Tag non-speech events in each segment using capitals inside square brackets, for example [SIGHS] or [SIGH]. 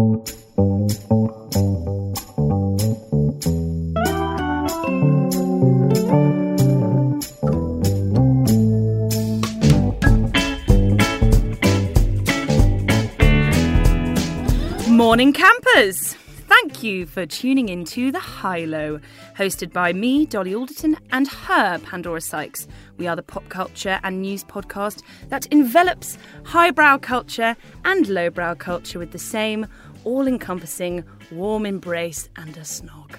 Morning campers! Thank you for tuning in to The High Low, hosted by me, Dolly Alderton, and her, Pandora Sykes. We are the pop culture and news podcast that envelops highbrow culture and lowbrow culture with the same all encompassing warm embrace and a snog.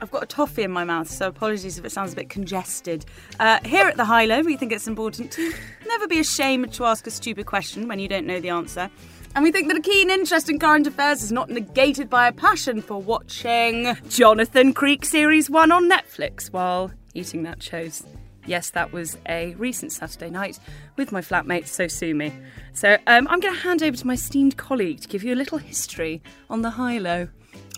I've got a toffee in my mouth, so apologies if it sounds a bit congested. Uh, here at the High Low, we think it's important to never be ashamed to ask a stupid question when you don't know the answer. And we think that a keen interest in current affairs is not negated by a passion for watching Jonathan Creek Series 1 on Netflix while eating that nachos. Yes, that was a recent Saturday night with my flatmate, So Sue Me. So um, I'm going to hand over to my esteemed colleague to give you a little history on the high low.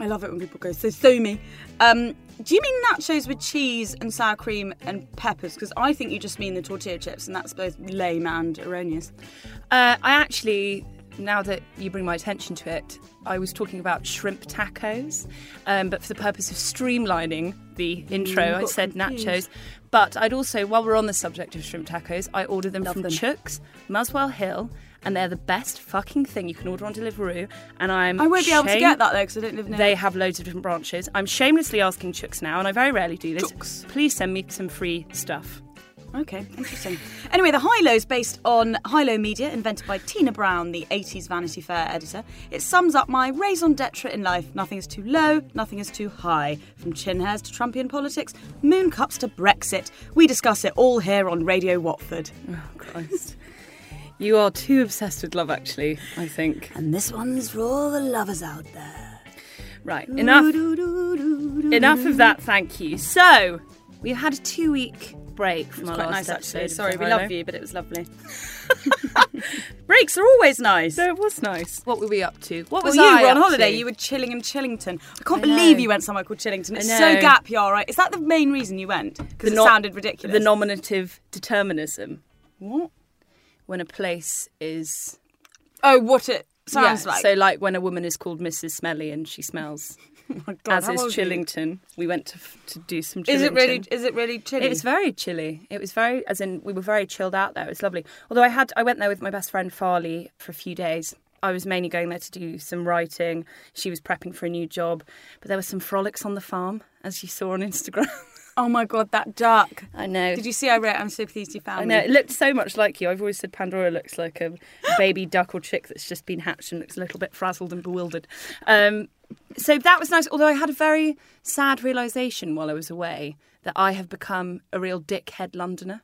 I love it when people go, So Sue Me. Um, do you mean nachos with cheese and sour cream and peppers? Because I think you just mean the tortilla chips, and that's both lame and erroneous. Uh, I actually now that you bring my attention to it, I was talking about shrimp tacos, um, but for the purpose of streamlining the intro, I said confused. nachos. But I'd also, while we're on the subject of shrimp tacos, I ordered them Love from them. Chooks, Muswell Hill, and they're the best fucking thing you can order on Deliveroo. And I'm I won't be able to get that though because I don't live near. Them. They have loads of different branches. I'm shamelessly asking Chooks now, and I very rarely do this. Chooks. Please send me some free stuff. Okay, interesting. anyway, the High Low is based on High Low Media, invented by Tina Brown, the 80s Vanity Fair editor. It sums up my raison d'etre in life. Nothing is too low, nothing is too high. From chin hairs to Trumpian politics, moon cups to Brexit. We discuss it all here on Radio Watford. Oh, Christ. you are too obsessed with love, actually, I think. And this one's for all the lovers out there. Right, enough. Enough of that, thank you. So, we've had a two week break from our quite last nice, episode. actually. Sorry, we The love you, but it was lovely. [LAUGHS] [LAUGHS] Breaks are always nice. No, it was nice. What were we up to? What Well, was you I were on up holiday. to? You were chilling in Chillington. I can't I believe know. you went somewhere called Chillington. It's I so know. gap year, right? Is that the main reason you went? Because it no- sounded ridiculous. The nominative determinism. what? When a place is Oh, what it sounds Yeah, like. So, like when a woman is called Mrs. Smelly and she smells, my [LAUGHS] God, as is you? Chillington. We went to to do some. Chillington. Is it really? Is it really chilly? It was very chilly. It was very, as in, we were very chilled out there. It was lovely. Although I had, I went there with my best friend Farley for a few days. I was mainly going there to do some writing. She was prepping for a new job, but there were some frolics on the farm, as you saw on [LAUGHS] Instagram. Oh my God, that duck. I know. Did you see I wrote I'm so pleased you found I know me? it looked so much like you. I've always said Pandora looks like a baby duck or chick that's just been hatched and looks a little bit frazzled and bewildered. Um, so that was nice. Although I had a very sad realization while I was away that I have become a real dickhead Londoner,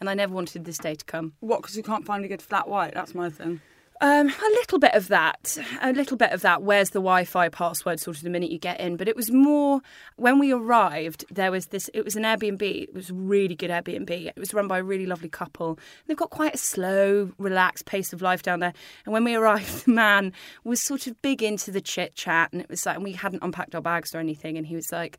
and I never wanted this day to come. What, because you can't find a good flat white? That's my thing. Um, a little bit of that. A little bit of that. Where's the Wi Fi password sort of the minute you get in? But it was more when we arrived, there was this, it was an Airbnb. It was a really good Airbnb. It was run by a really lovely couple. They've got quite a slow, relaxed pace of life down there. And when we arrived, [LAUGHS] the man was sort of big into the chit chat. And it was like, and we hadn't unpacked our bags or anything. And he was like,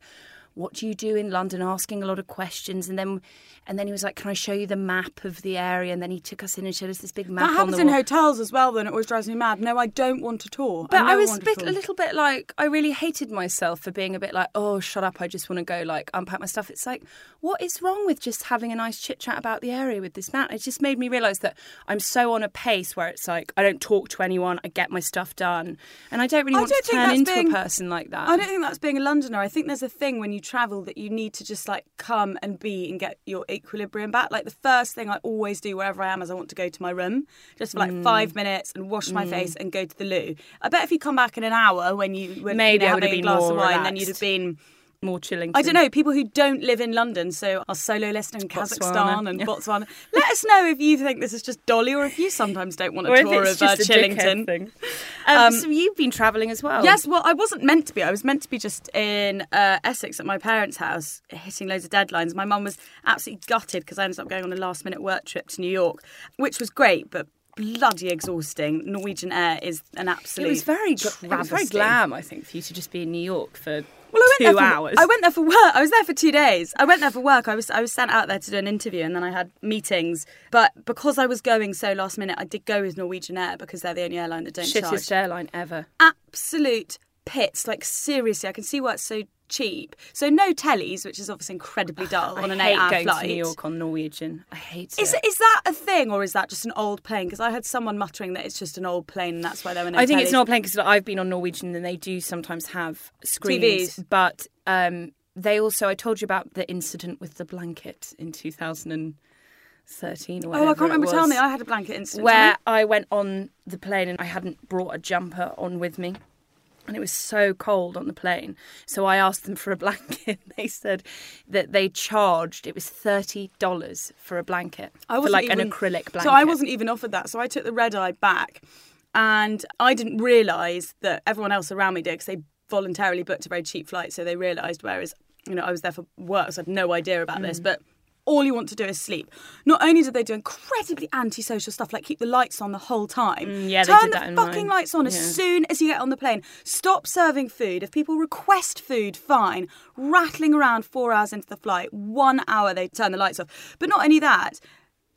what do you do in London? Asking a lot of questions, and then, and then he was like, "Can I show you the map of the area?" And then he took us in and showed us this big map. That happens the in wall. hotels as well, Then it always drives me mad. No, I don't want to tour. But I, never was a bit, a little bit like, I really hated myself for being a bit like, oh, shut up, I just want to go like unpack my stuff. It's like, what is wrong with just having a nice chit chat about the area with this man? It just made me realise that I'm so on a pace where it's like, I don't talk to anyone, I get my stuff done, and I don't really I want don't to turn into being- a person like that. I don't think that's being a Londoner. I think there's a thing when you travel that you need to just like come and be and get your equilibrium back. Like the first thing I always do wherever I am is I want to go to my room just for like Mm. five minutes and wash my face and go to the loo. I bet if you come back in an hour when you were Maybe you know, having a glass of wine, then you'd have been more chilling. I don't know, people who don't live in London, so our solo listener in Kazakhstan Botswana, and yeah. Botswana, let us know if you think this is just Dolly or if you sometimes don't want a [LAUGHS] Or tour of uh, just a dickhead Chillington. Um, Um, so you've been travelling as well. Yes, well, I wasn't meant to be. I was meant to be just in uh, Essex at my parents' house, hitting loads of deadlines. My mum was absolutely gutted because I ended up going on a last minute work trip to New York, which was great, but bloody exhausting. Norwegian Air is an absolute. It was very, it was very glam, I think, for you to just be in New York for Well, I went two there for, hours. I went there for work. I was there for two days. I went there for work. I was I was sent out there to do an interview, and then I had meetings. But because I was going so last minute, I did go with Norwegian Air because they're the only airline that don't shittest charge. airline ever. Absolute pits. Like seriously, I can see why it's so cheap. So no tellies, which is obviously incredibly [SIGHS] dull on I an eight-hour flight. to New York on Norwegian. I hate it. Is, that a thing, or is that just an old plane? Because I heard someone muttering that it's just an old plane, and that's why there were no. I think it's tellies. not plane because I've been on Norwegian and they do sometimes have screens, TVs. but um, they also. I told you about the incident with the blanket in 2013 or whatever. Oh, I can't remember. Tell me, I had a blanket incident. where I went on the plane and I hadn't brought a jumper on with me. And it was so cold on the plane. So I asked them for a [LAUGHS] blanket. They said that they charged, it was $30 for a blanket. I for wasn't like even, an acrylic blanket. So I wasn't even offered that. So I took the red eye back, and I didn't realise that everyone else around me did because they voluntarily booked a very cheap flight. So they realised. Whereas you know I was there for work, so I had no idea about Mm. this, but. All you want to do is sleep. Not only did they do incredibly antisocial stuff, like keep the lights on the whole time. Mm, yeah, turn the fucking mine. lights on as Yeah. soon as you get on the plane. Stop serving food. If people request food, fine. Rattling around four hours into the flight, one hour they turn the lights off. But not only that,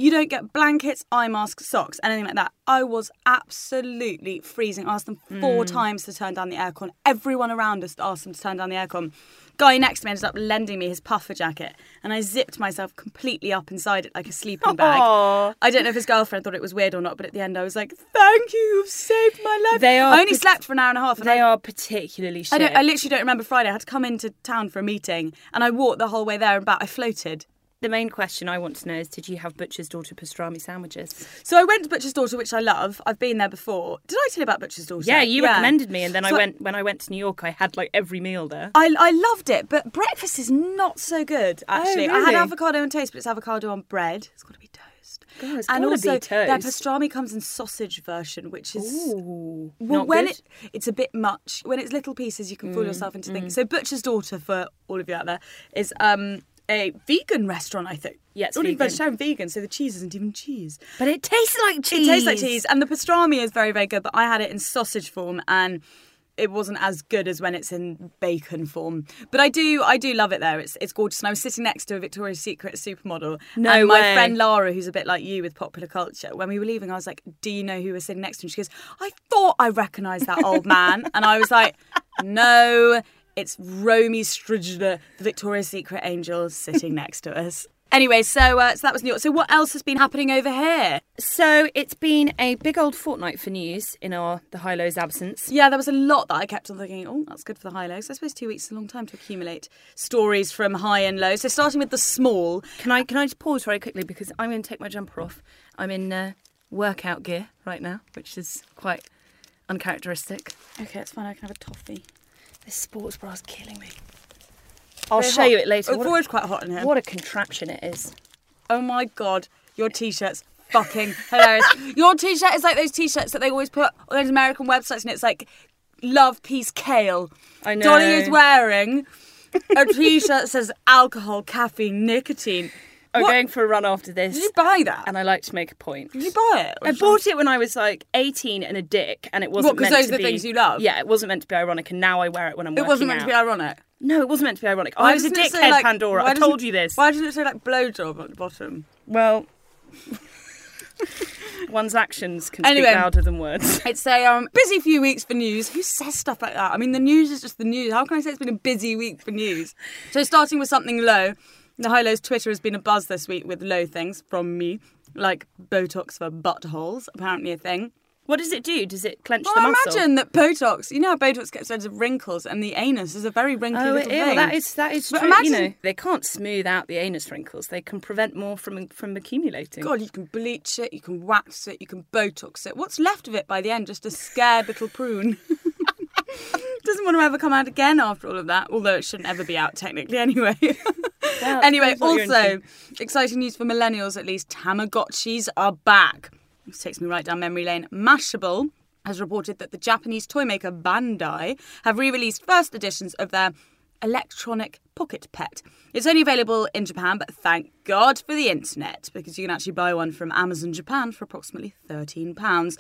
you don't get blankets, eye masks, socks, anything like that. I was absolutely freezing. I asked them four hmm. times to turn down the aircon. Everyone around us asked them to turn down the aircon. Guy next to me ended up lending me his puffer jacket, and I zipped myself completely up inside it like a sleeping bag. [LAUGHS] Aw. I don't know if his girlfriend thought it was weird or not, but at the end I was like, "Thank you, you've saved my life." They are I only pat- slept for an hour and a half. And They I, are particularly shit. I, don't, I literally don't remember Friday. I had to come into town for a meeting, and I walked the whole way there and back. I floated. The main question I want to know is did you have Butcher's Daughter pastrami sandwiches? So I went to Butcher's Daughter, which I love. I've been there before. Did I tell you about Butcher's Daughter? Yeah, you recommended me, and then I So- went when I went to New York. I had like every meal there. I, I loved it, but breakfast is not so good, actually. I had Oh, avocado on toast, but it's avocado on bread. It's got to be toast. God, it's and also, their pastrami comes in sausage version, which is Ooh, Well, not when good? it it's a bit much. When it's little pieces, you can Mm, fool yourself into thinking. So, Butcher's Daughter, for all of you out there, is um, a vegan restaurant. I think. Yeah, it's not even vegan. vegetarian, vegan. So the cheese isn't even cheese. but it tastes like cheese. It tastes like cheese, and the pastrami is very, very good. But I had it in sausage form, and it wasn't as good as when it's in bacon form. But I do, I do love it there. It's it's gorgeous. And I was sitting next to a Victoria's Secret supermodel. No and my friend Lara, who's a bit like you with popular culture, when we were leaving, I was like, "Do you know who was sitting next to him?" She goes, "I thought I recognised that old man," and I was like, "No." It's Romy Strigler, the Victoria's Secret angel, sitting next to us. [LAUGHS] Anyway, so uh, so that was New York. So what else has been happening over here? So it's been a big old fortnight for news in our the high lows absence. Yeah, there was a lot that I kept on thinking, oh, that's good for the high lows. I suppose two weeks is a long time to accumulate stories from high and low. So starting with the small. Can I can I just pause very quickly because I'm going to take my jumper off. I'm in uh, workout gear right now, which is quite uncharacteristic. Okay, it's fine. I can have a toffee. This sports bra is killing me. I'll Very show hot. you it later. It's always quite hot in here. what a contraption it is. Oh my god, your t-shirt's fucking [LAUGHS] hilarious. Your t-shirt is like those t-shirts that they always put on those American websites, and it's like love, peace, kale. I know. Dolly is wearing a t-shirt that says alcohol, caffeine, nicotine. I'm What? going for a run after this, Did you buy that? and I like to make a point. Did you buy it? I bought it when I was like 18 and a dick, and it wasn't What, 'cause meant those are the be. things you love? Yeah, it wasn't meant to be ironic, and now I wear it when I'm It wasn't meant to be ironic. No, it wasn't meant to be ironic. Why I was a say, dickhead, like- Pandora. I told you this. Why doesn't it say like blowjob at the bottom? Well, [LAUGHS] one's actions can Anyway. speak louder than words. [LAUGHS] It's a um, busy few weeks for news. Who says stuff like that? I mean, the news is just the news. How can I say it's been a busy week for news? So, starting with something low, the High Lows Twitter has been a buzz this week with low things from me, like Botox for buttholes, apparently a thing. What does it do? Does it clench Well, the muscle? imagine that Botox, you know how Botox gets rid of wrinkles, and the anus is a very wrinkly Oh, little ew, thing. that is that is But true. You know, they can't smooth out the anus wrinkles. They can prevent more from from accumulating. God, you can bleach it, you can wax it, you can Botox it. What's left of it by the end? Just a scared little prune. [LAUGHS] Does [LAUGHS] doesn't want to ever come out again after all of that, although it shouldn't ever be out technically [LAUGHS] anyway. [LAUGHS] Anyway, depends what you're also, exciting news for millennials at least Tamagotchis are back. This takes me right down memory lane. Mashable has reported that the Japanese toy maker Bandai have re released first editions of their electronic pocket pet. It's only available in Japan, but thank God for the internet because you can actually buy one from Amazon Japan for approximately £13.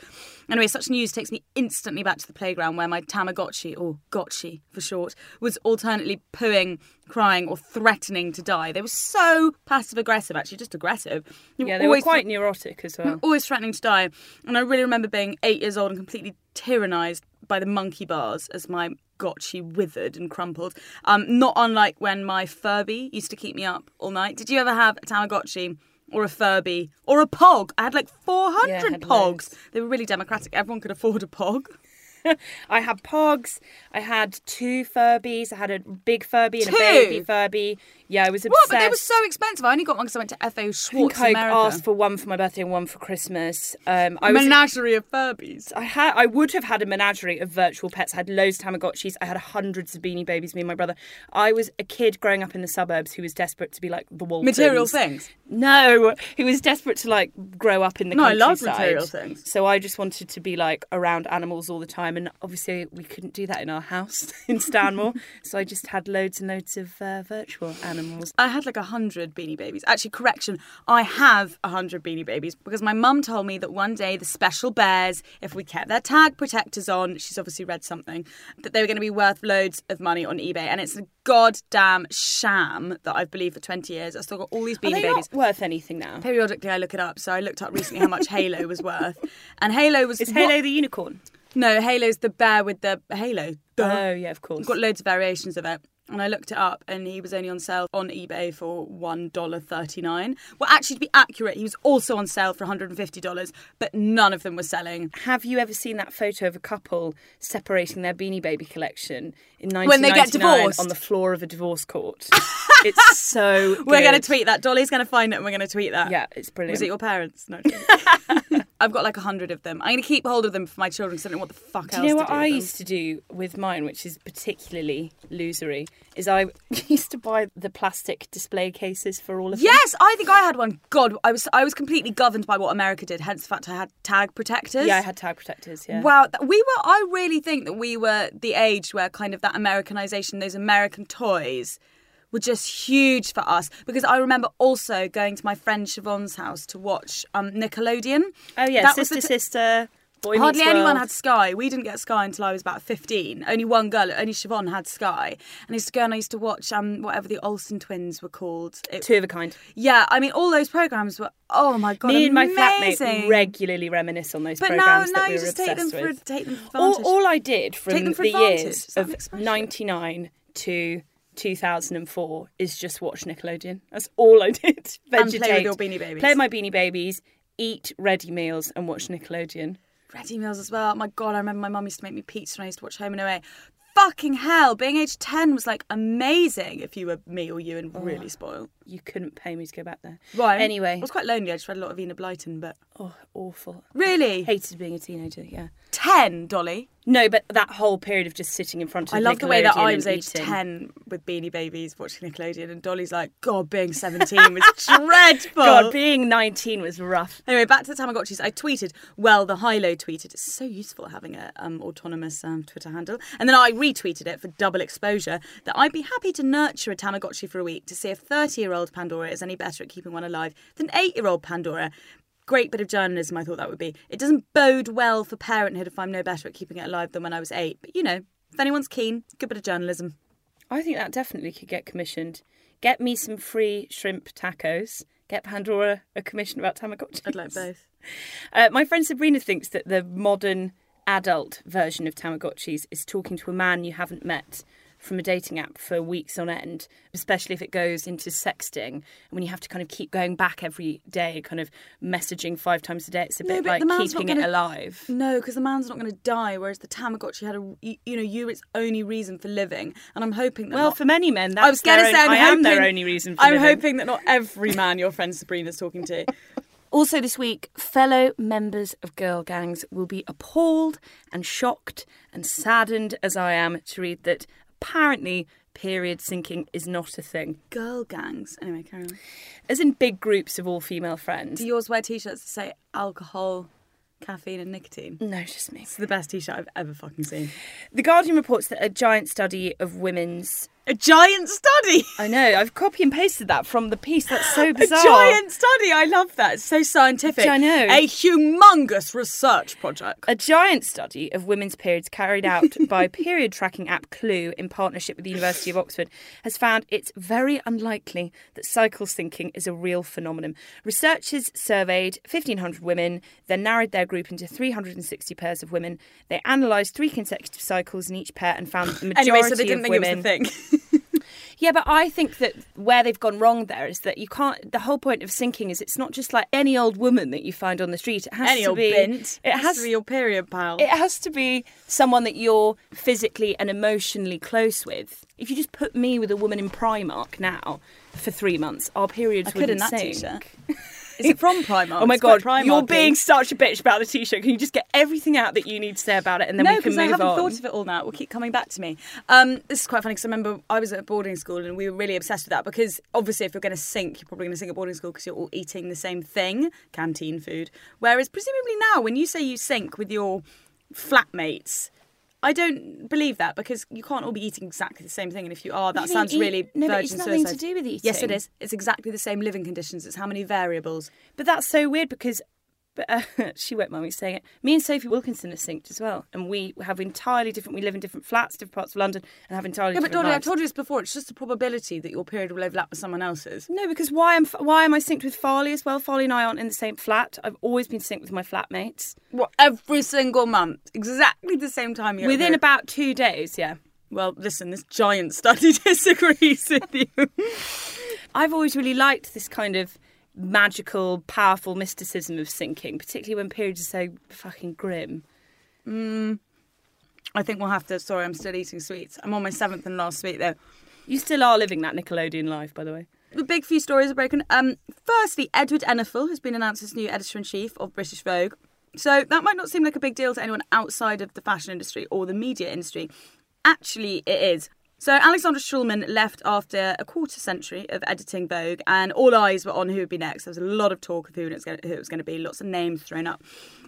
Anyway, such news takes me instantly back to the playground where my Tamagotchi, or Gotchi for short, was alternately pooing, crying, or threatening to die. They were so passive aggressive, actually, just aggressive. They Yeah, they were quite neurotic as well. [LAUGHS] always threatening to die. And I really remember being eight years old and completely tyrannised by the monkey bars as my gotchi withered and crumpled. Um, not unlike when my Furby used to keep me up all night. Did you ever have a Tamagotchi? Or a Furby, or a Pog. I had like 400 Yeah, had Pogs. loads. They were really democratic. Everyone could afford a Pog. [LAUGHS] I had Pogs. I had two Furbies. I had a big Furby and Two? a baby Furby. Yeah, I was obsessed. What? But they were so expensive. I only got one because I went to FAO I Schwarz think I America. asked for one for my birthday and one for Christmas. Um, I was Menagerie of Furbies. I had I would have had a menagerie of virtual pets. I had loads of Tamagotchis. I had hundreds of beanie babies, me and my brother. I was a kid growing up in the suburbs who was desperate to be like the Waltons. Material things. No, who was desperate to like grow up in the No, I love material things. So I just wanted to be like around animals all the time, and obviously we couldn't do that in our house [LAUGHS] in Stanmore. so I just had loads and loads of uh, virtual animals. I had like a hundred beanie babies. Actually, correction, I have a hundred beanie babies because my mum told me that one day the special bears, if we kept their tag protectors on, she's obviously read something, that they were going to be worth loads of money on eBay. And it's a goddamn sham that I've believed for 20 years. I've still got all these Are beanie they babies. not worth anything now? Periodically, I look it up. So I looked up recently how much Halo was worth. And Halo was. Is what- Halo the unicorn? No, Halo's the bear with the halo. Oh, Duh. Oh yeah, of course. I've got loads of variations of it. And I looked it up, and he was only on sale on eBay for one dollar thirty nine. Well, actually, to be accurate, he was also on sale for one hundred and fifty dollars, but none of them were selling. Have you ever seen that photo of a couple separating their Beanie Baby collection in 1999 When they get divorced? on the floor of a divorce court? [LAUGHS] it's so. [LAUGHS] We're going to tweet that. Dolly's going to find it, and we're going to tweet that. Yeah, it's brilliant. Was it your parents? No. [LAUGHS] I've got like a hundred of them. I'm going to keep hold of them for my children. So I don't know what the fuck Do else you know what I them. used to do with mine, which is particularly losery, is I [LAUGHS] used to buy the plastic display cases for all of them. Yes, I think I had one. God, I was I was completely governed by what America did. Hence the fact I had tag protectors. Yeah, I had tag protectors. Yeah. Wow, we were. I really think that we were the age where kind of that Americanization, those American toys, were just huge for us. Because I remember also going to my friend Siobhan's house to watch um, Nickelodeon. Oh yeah, That sister, t- sister. Boy Hardly anyone had Sky. We didn't get Sky until I was about 15. Only one girl, only Siobhan had Sky. And I used to go and I used to watch um, whatever the Olsen twins were called. It- two of a kind. yeah, I mean, all those programs were, oh my God, Me and my flatmate regularly reminisce on those But now, programs now that we you were just take them, obsessed for, with. take them for all, all I did from Take them for the years of an 99 to 2004 is just watch Nickelodeon. That's all I did. [LAUGHS] And play with your Beanie Babies. Play my Beanie Babies, eat ready meals and watch Nickelodeon. Ready meals as well. My God, I remember my mum used to make me pizza when I used to watch Home and Away. Fucking hell, being age 10 was like amazing if you were me or you and oh. really spoiled. You couldn't pay me to go back there. Right. Anyway. I was quite lonely. I just read a lot of Enid Blyton, but. Oh, awful. Really? Hated being a teenager, yeah. 10, Dolly. No, but that whole period of just sitting in front of I love the way that I was age 10 with Beanie Babies watching Nickelodeon, and Dolly's like, God, being 17 was [LAUGHS] dreadful. God, being 19 was rough. Anyway, back to the Tamagotchis. I tweeted, well, the High Low tweeted. It's so useful having an um, autonomous um, Twitter handle. And then I retweeted it for double exposure that I'd be happy to nurture a Tamagotchi for a week to see if 30 year old Pandora is any better at keeping one alive than 8 year old Pandora. Great bit of journalism, I thought that would be. It doesn't bode well for parenthood if I'm no better at keeping it alive than when I was 8. But you know, if anyone's keen, good bit of journalism. I think that definitely could get commissioned. Get me some free shrimp tacos. Get Pandora a commission about Tamagotchi. I'd like both. [LAUGHS] Uh, my friend Sabrina thinks that the modern adult version of Tamagotchis is talking to a man you haven't met from a dating app for weeks on end, especially if it goes into sexting and when you have to kind of keep going back every day, kind of messaging five times a day. It's a No, bit like the man's not keeping gonna- it alive. No, because the man's not going to die, whereas the Tamagotchi had a, you, know, you its only reason for living. And I'm hoping that. Well, not- for many men, that's I was going their to say, I'm I am hoping, their only reason for I'm living. hoping that not every man your friend Sabrina's talking to [LAUGHS] Also, this week, fellow members of girl gangs will be appalled and shocked and saddened as I am to read that apparently period syncing is not a thing. Girl gangs. Anyway, carry on. As in big groups of all female friends. Do yours wear t-shirts that say alcohol, caffeine, and nicotine? No, just me. It's the best t-shirt I've ever fucking seen. The Guardian reports that a giant study of women's. A giant study. I know, I've copy and pasted that from the piece. That's so [LAUGHS] bizarre. A giant study. I love that. It's so scientific. I know. A humongous research project. A giant study of women's periods carried out [LAUGHS] by period tracking app Clue in partnership with the University of Oxford has found it's very unlikely that cycle syncing is a real phenomenon. Researchers surveyed 1,500 women, then narrowed their group into 360 pairs of women. They analysed three consecutive cycles in each pair and found the majority [LAUGHS] Anyway, so they didn't of think women. it was the thing. Yeah, but I think that where they've gone wrong there is that you can't. The whole point of syncing is it's not just like any old woman that you find on the street. It has Any to old be. bint. It has to be your period pal. It has to be someone that you're physically and emotionally close with. If you just put me with a woman in Primark now for three months, our periods I could in wouldn't that sync. t-shirt. [LAUGHS] Is it from Primark? Oh my It's god, you're being such a bitch about the t-shirt. Can you just get everything out that you need to say about it, and then no, we can move because move I haven't on? thought of it all now. It will keep coming back to me. Um, this is quite funny because I remember I was at a boarding school and we were really obsessed with that because obviously if you're going to sync, you're probably going to sync at boarding school because you're all eating the same thing, canteen food. Whereas presumably now, when you say you sync with your flatmates, I don't believe that because you can't all be eating exactly the same thing. And if you are, that you sounds eat- really no, but virgin it's nothing to do with eating. Yes, it is. It's exactly the same living conditions. It's how many variables. But that's so weird because but, uh, [LAUGHS] she won't mind me saying it. Me and Sophie Wilkinson are synced as well, and we have entirely different. We live in different flats, different parts of London, and have entirely different. Yeah, but. Dottie, I've told you this before. It's just a probability that your period will overlap with someone else's. No, because why am why am I synced with Farley as well? Farley and I aren't in the same flat. I've always been synced with my flatmates. What, every single month, exactly the same time you Within about two days, yeah. Well, listen, this giant study [LAUGHS] disagrees with you. I've always really liked this kind of magical, powerful mysticism of syncing, particularly when periods are so fucking grim. I think we'll have to. Sorry, I'm still eating sweets. I'm on my seventh and last sweet though. You still are living that Nickelodeon life, by the way. The big few stories are broken. Um, firstly, Edward Enninful has been announced as new editor in chief of British Vogue. So that might not seem like a big deal to anyone outside of the fashion industry or the media industry. Actually, it is. So Alexandra Shulman left after a quarter century of editing Vogue, and all eyes were on who would be next. There was a lot of talk of who it was going to, who it was going to be, lots of names thrown up.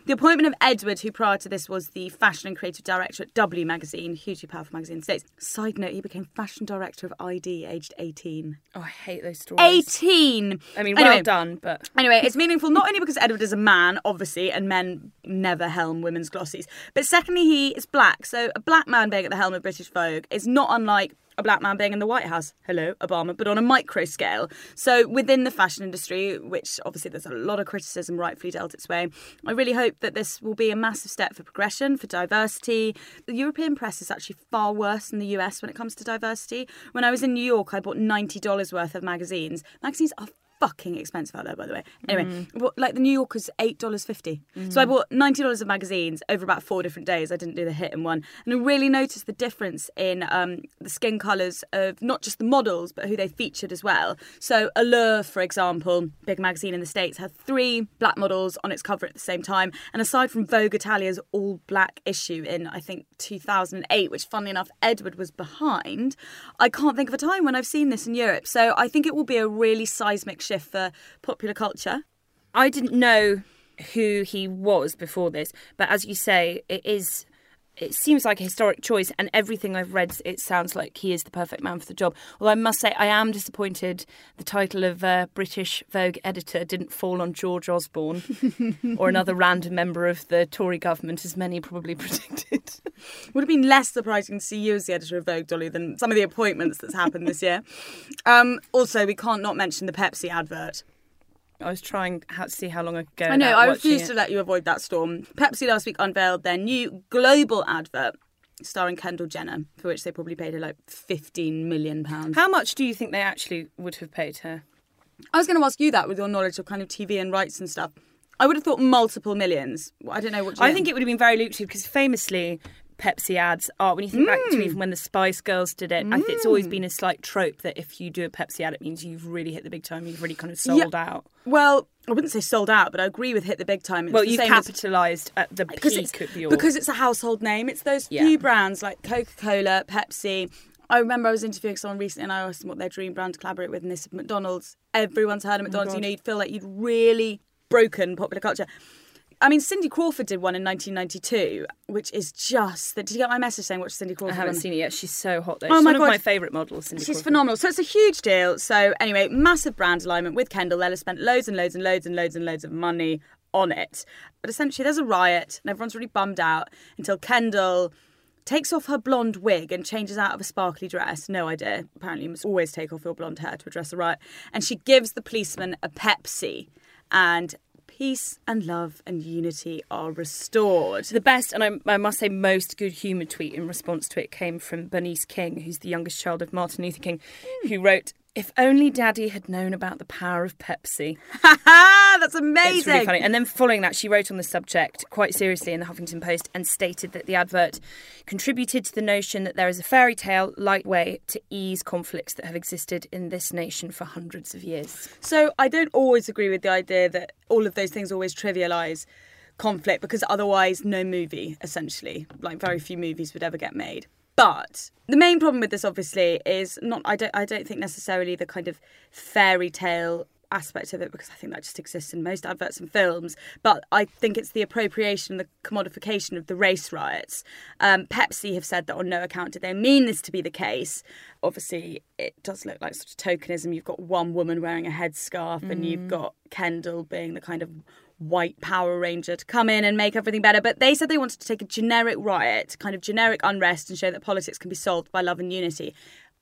The appointment of Edward, who prior to this was the fashion and creative director at W magazine, hugely powerful magazine in the States. Side note, he became fashion director of i-D aged 18. Oh, I hate those stories. 18! I mean, Anyway. well done, but Anyway, it's meaningful not only because Edward is a man, obviously, and men never helm women's glossies, but secondly, he is black. So a black man being at the helm of British Vogue is not unlike a black man being in the White House. Hello, Obama, but on a micro scale. So within the fashion industry, which obviously there's a lot of criticism rightfully dealt its way, I really hope that this will be a massive step for progression, for diversity. The European press is actually far worse than the US when it comes to diversity. When I was in New York, I bought $90 worth of magazines. Magazines are fucking expensive out there, by the way. Anyway, I bought, like the New Yorker's eight dollars fifty. So I bought ninety dollars of magazines over about four different days. I didn't do the hit in one, and I really noticed the difference in um, the skin colours of not just the models but who they featured as well. So Allure, for example, big magazine in the states, had three black models on its cover at the same time, and aside from Vogue Italia's all black issue in I think two thousand and eight, which funnily enough Edward was behind, I can't think of a time when I've seen this in Europe. So I think it will be a really seismic shift for popular culture. I didn't know who he was before this, but as you say, it is. It seems like a historic choice, and everything I've read, it sounds like he is the perfect man for the job. Although I must say, I am disappointed the title of uh, British Vogue editor didn't fall on George Osborne [LAUGHS] or another random member of the Tory government, as many probably [LAUGHS] predicted. Would have been less surprising to see you as the editor of Vogue, Dolly, than some of the appointments that's happened this year. [LAUGHS] Um, also, we can't not mention the Pepsi advert. I was trying how, to see how long I could go. I know, I refuse to let you avoid that storm. Pepsi last week unveiled their new global advert starring Kendall Jenner, for which they probably paid her like £15 million. How much do you think they actually would have paid her? I was going to ask you that with your knowledge of kind of TV and rights and stuff. I would have thought multiple millions. I don't know what. you I think it would have been very lucrative because famously, Pepsi ads are. When you think back Mm. to even when the Spice Girls did it, I think it's always been a slight trope that if you do a Pepsi ad, it means you've really hit the big time. You've really kind of sold out. Well, I wouldn't say sold out, but I agree with hit the big time. It's Well, you as- capitalised at the because peak it's, your because it's a household name. It's those Yeah. few brands like Coca Cola, Pepsi. I remember I was interviewing someone recently and I asked them what their dream brand to collaborate with, and they said McDonald's. Everyone's heard of McDonald's. you know, you'd feel like you'd really broken popular culture. I mean, Cindy Crawford did one in 1992, which is just. that. Did you get my message saying watch Cindy Crawford? I haven't one? seen it yet. She's so hot though. Oh She's my one God. of my favourite models. Cindy She's Crawford. phenomenal. So it's a huge deal. So anyway, massive brand alignment with Kendall. They'll have spent loads and loads and loads and loads and loads of money on it. But essentially, there's a riot and everyone's really bummed out until Kendall takes off her blonde wig and changes out of a sparkly dress. No idea. Apparently, you must always take off your blonde hair to address a riot. And she gives the policeman a Pepsi. And peace and love and unity are restored. The best, and I, I must say, most good humoured tweet in response to it came from Bernice King, who's the youngest child of Martin Luther King, who wrote, If only Daddy had known about the power of Pepsi. That's amazing. It's really funny. And then following that, she wrote on the subject quite seriously in the Huffington Post and stated that the advert contributed to the notion that there is a fairy tale light way to ease conflicts that have existed in this nation for hundreds of years. So I don't always agree with the idea that all of those things always trivialise conflict because otherwise no movie essentially like very few movies would ever get made. But the main problem with this obviously is not I don't I don't think necessarily the kind of fairy tale aspect of it because I think that just exists in most adverts and films. But I think it's the appropriation, and the commodification of the race riots. Um, Pepsi have said that on no account did they mean this to be the case. Obviously, it does look like sort of tokenism. You've got one woman wearing a headscarf, and you've got Kendall being the kind of white Power Ranger to come in and make everything better. But they said they wanted to take a generic riot, kind of generic unrest, and show that politics can be solved by love and unity.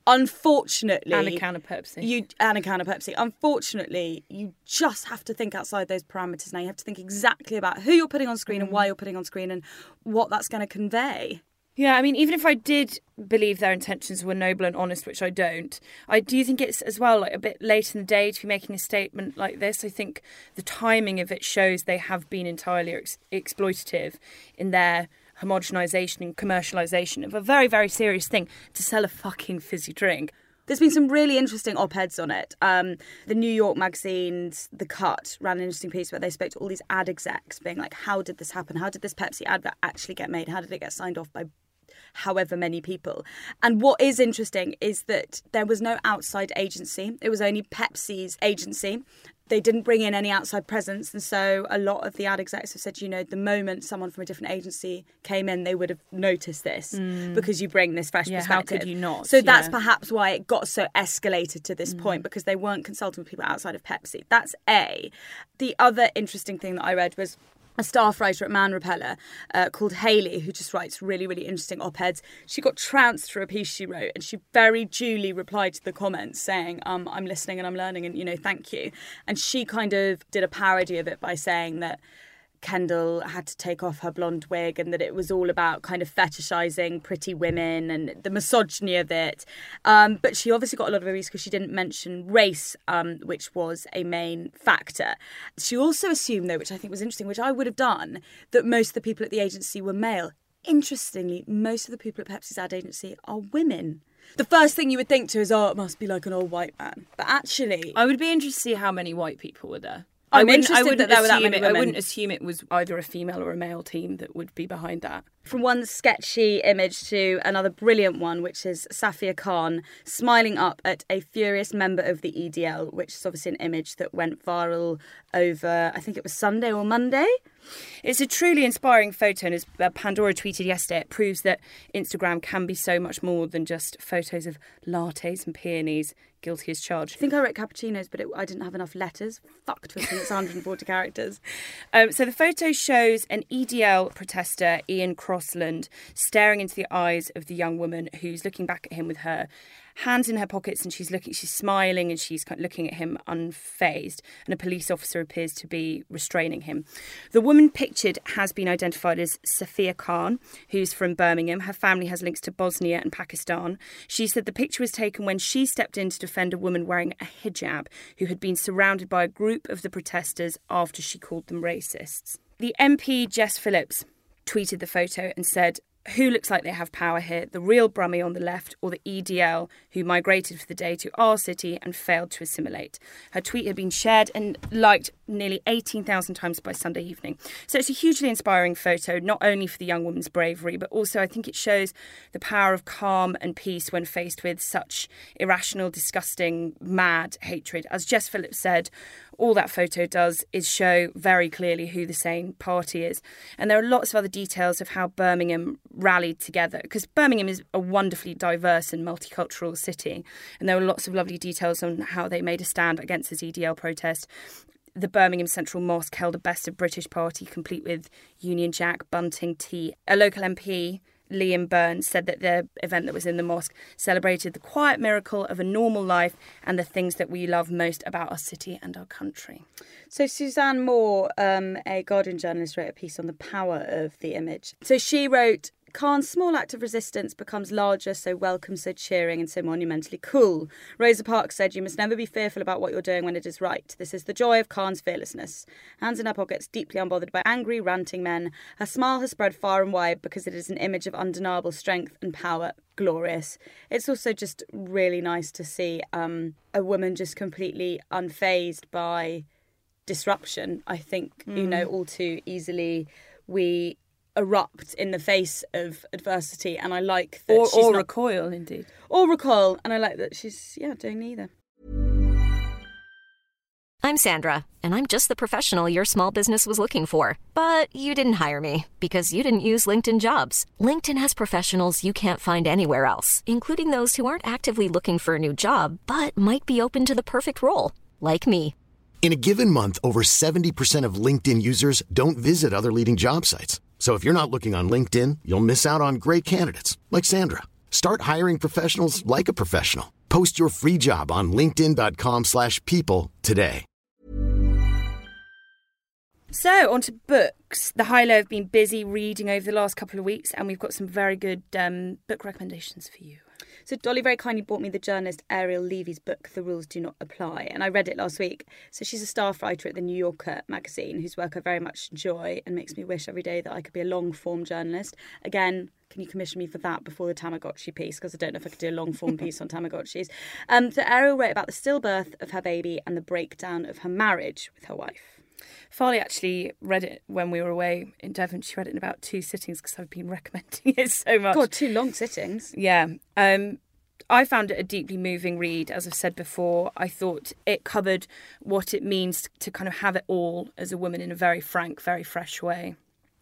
Unfortunately, And a can of Pepsi. you and a can of Pepsi. Unfortunately, you just have to think outside those parameters now. You have to think exactly about who you're putting on screen and mm. why you're putting on screen and what that's going to convey. Yeah, I mean, even if I did believe their intentions were noble and honest, which I don't, I do think it's as well like a bit late in the day to be making a statement like this. I think the timing of it shows they have been entirely ex- exploitative in their homogenization and commercialization of a very, very serious thing to sell a fucking fizzy drink. There's been some really interesting op-eds on it. Um, the New York magazine's The Cut ran an interesting piece where they spoke to all these ad execs, being like, "How did this happen? How did this Pepsi advert actually get made? How did it get signed off by however many people?" And what is interesting is that there was no outside agency. It was only Pepsi's agency. They didn't bring in any outside presence, and so a lot of the ad execs have said, you know, the moment someone from a different agency came in, they would have noticed this because you bring this fresh Mm. Yeah, how could you not? So that's perhaps why it got so escalated to Mm. this point because they weren't consulting with people outside of Pepsi. That's A. The other interesting thing that I read was a staff writer at Man Repeller uh, called Haley, who just writes really, really interesting op eds. She got trounced for a piece she wrote, and she very duly replied to the comments saying, um, I'm listening and I'm learning, and you know, thank you. And she kind of did a parody of it by saying that. Kendall had to take off her blonde wig and that it was all about kind of fetishizing pretty women and the misogyny of it. Um, but she obviously got a lot of abuse because she didn't mention race, um, which was a main factor. She also assumed, though, which I think was interesting, which I would have done, that most of the people at the agency were male. Interestingly, most of the people at Pepsi's ad agency are women. The first thing you would think to is, oh, it must be like an old white man. But actually, I would be interested to see how many white people were there. I'm I wouldn't, I interested wouldn't that there were that assume many it, I wouldn't assume it was either a female or a male team that would be behind that. from one sketchy image to another brilliant one, which is Saffiyah Khan smiling up at a furious member of the EDL, which is obviously an image that went viral over, I think it was Sunday or Monday. It's a truly inspiring photo, and as uh, Pandora tweeted yesterday, it proves that Instagram can be so much more than just photos of lattes and peonies, guilty as charged. I think I wrote cappuccinos, but it, I didn't have enough letters. Fuck twisting, it's 140 characters. [LAUGHS] Um, so the photo shows an EDL protester, Ian Crossland, staring into the eyes of the young woman who's looking back at him with her hands in her pockets and she's looking she's smiling and she's kind of looking at him unfazed and a police officer appears to be restraining him. The woman pictured has been identified as Saffiyah Khan who's from Birmingham. Her family has links to Bosnia and Pakistan. She said the picture was taken when she stepped in to defend a woman wearing a hijab who had been surrounded by a group of the protesters after she called them racists. The MP Jess Phillips tweeted the photo and said who looks like they have power here the real Brummie on the left or the EDL who migrated for the day to our city and failed to assimilate. Her tweet had been shared and liked nearly 18,000 times by Sunday evening. So it's a hugely inspiring photo, not only for the young woman's bravery, but also I think it shows the power of calm and peace when faced with such irrational, disgusting, mad hatred. As Jess Phillips said, all that photo does is show very clearly who the same party is. And there are lots of other details of how Birmingham rallied together because Birmingham is a wonderfully diverse and multicultural city. And there were lots of lovely details on how they made a stand against the EDL protest the Birmingham Central Mosque held a best of British party complete with Union Jack, bunting, tea. A local MP Liam Burns said that the event that was in the mosque celebrated the quiet miracle of a normal life and the things that we love most about our city and our country. So, Suzanne Moore, um, a Guardian journalist, wrote a piece on the power of the image. So, she wrote Khan's small act of resistance becomes larger, so welcome, so cheering, and so monumentally cool. Rosa Parks said, You must never be fearful about what you're doing when it is right. This is the joy of Khan's fearlessness. Hands in her pockets, deeply unbothered by angry, ranting men. Her smile has spread far and wide because it is an image of undeniable strength and power. Glorious. It's also just really nice to see um, a woman just completely unfazed by disruption. I think, mm. you know, all too easily we erupt in the face of adversity and I like that or, she's or not, recoil indeed. Or recoil and I like that she's yeah doing neither I'm Sandra and I'm just the professional your small business was looking for. But you didn't hire me because you didn't use LinkedIn jobs. LinkedIn has professionals you can't find anywhere else including those who aren't actively looking for a new job but might be open to the perfect role like me. In a given month over 70% of LinkedIn users don't visit other leading job sites so if you're not looking on LinkedIn, you'll miss out on great candidates like Sandra. Start hiring professionals like a professional. Post your free job on linkedin.com/people today. So, on to books. The High Low have been busy reading over the last couple of weeks, and we've got some very good um, book recommendations for you. So Dolly very kindly bought me the journalist Ariel Levy's book, The Rules Do Not Apply, and I read it last week. So she's a staff writer at the New Yorker magazine whose work I very much enjoy and makes me wish every day that I could be a long form journalist. Again, can you commission me for that before the Tamagotchi piece? Because I don't know if I could do a long form piece on Tamagotchis. Um, so Ariel wrote about the stillbirth of her baby and the breakdown of her marriage with her wife. Farley actually read it when we were away in Devon. She read it in about two sittings because I've been [LAUGHS] recommending it so much. God, two long sittings. Yeah. Um, I found it a deeply moving read, as I've said before. I thought it covered what it means to kind of have it all as a woman in a very frank, very fresh way.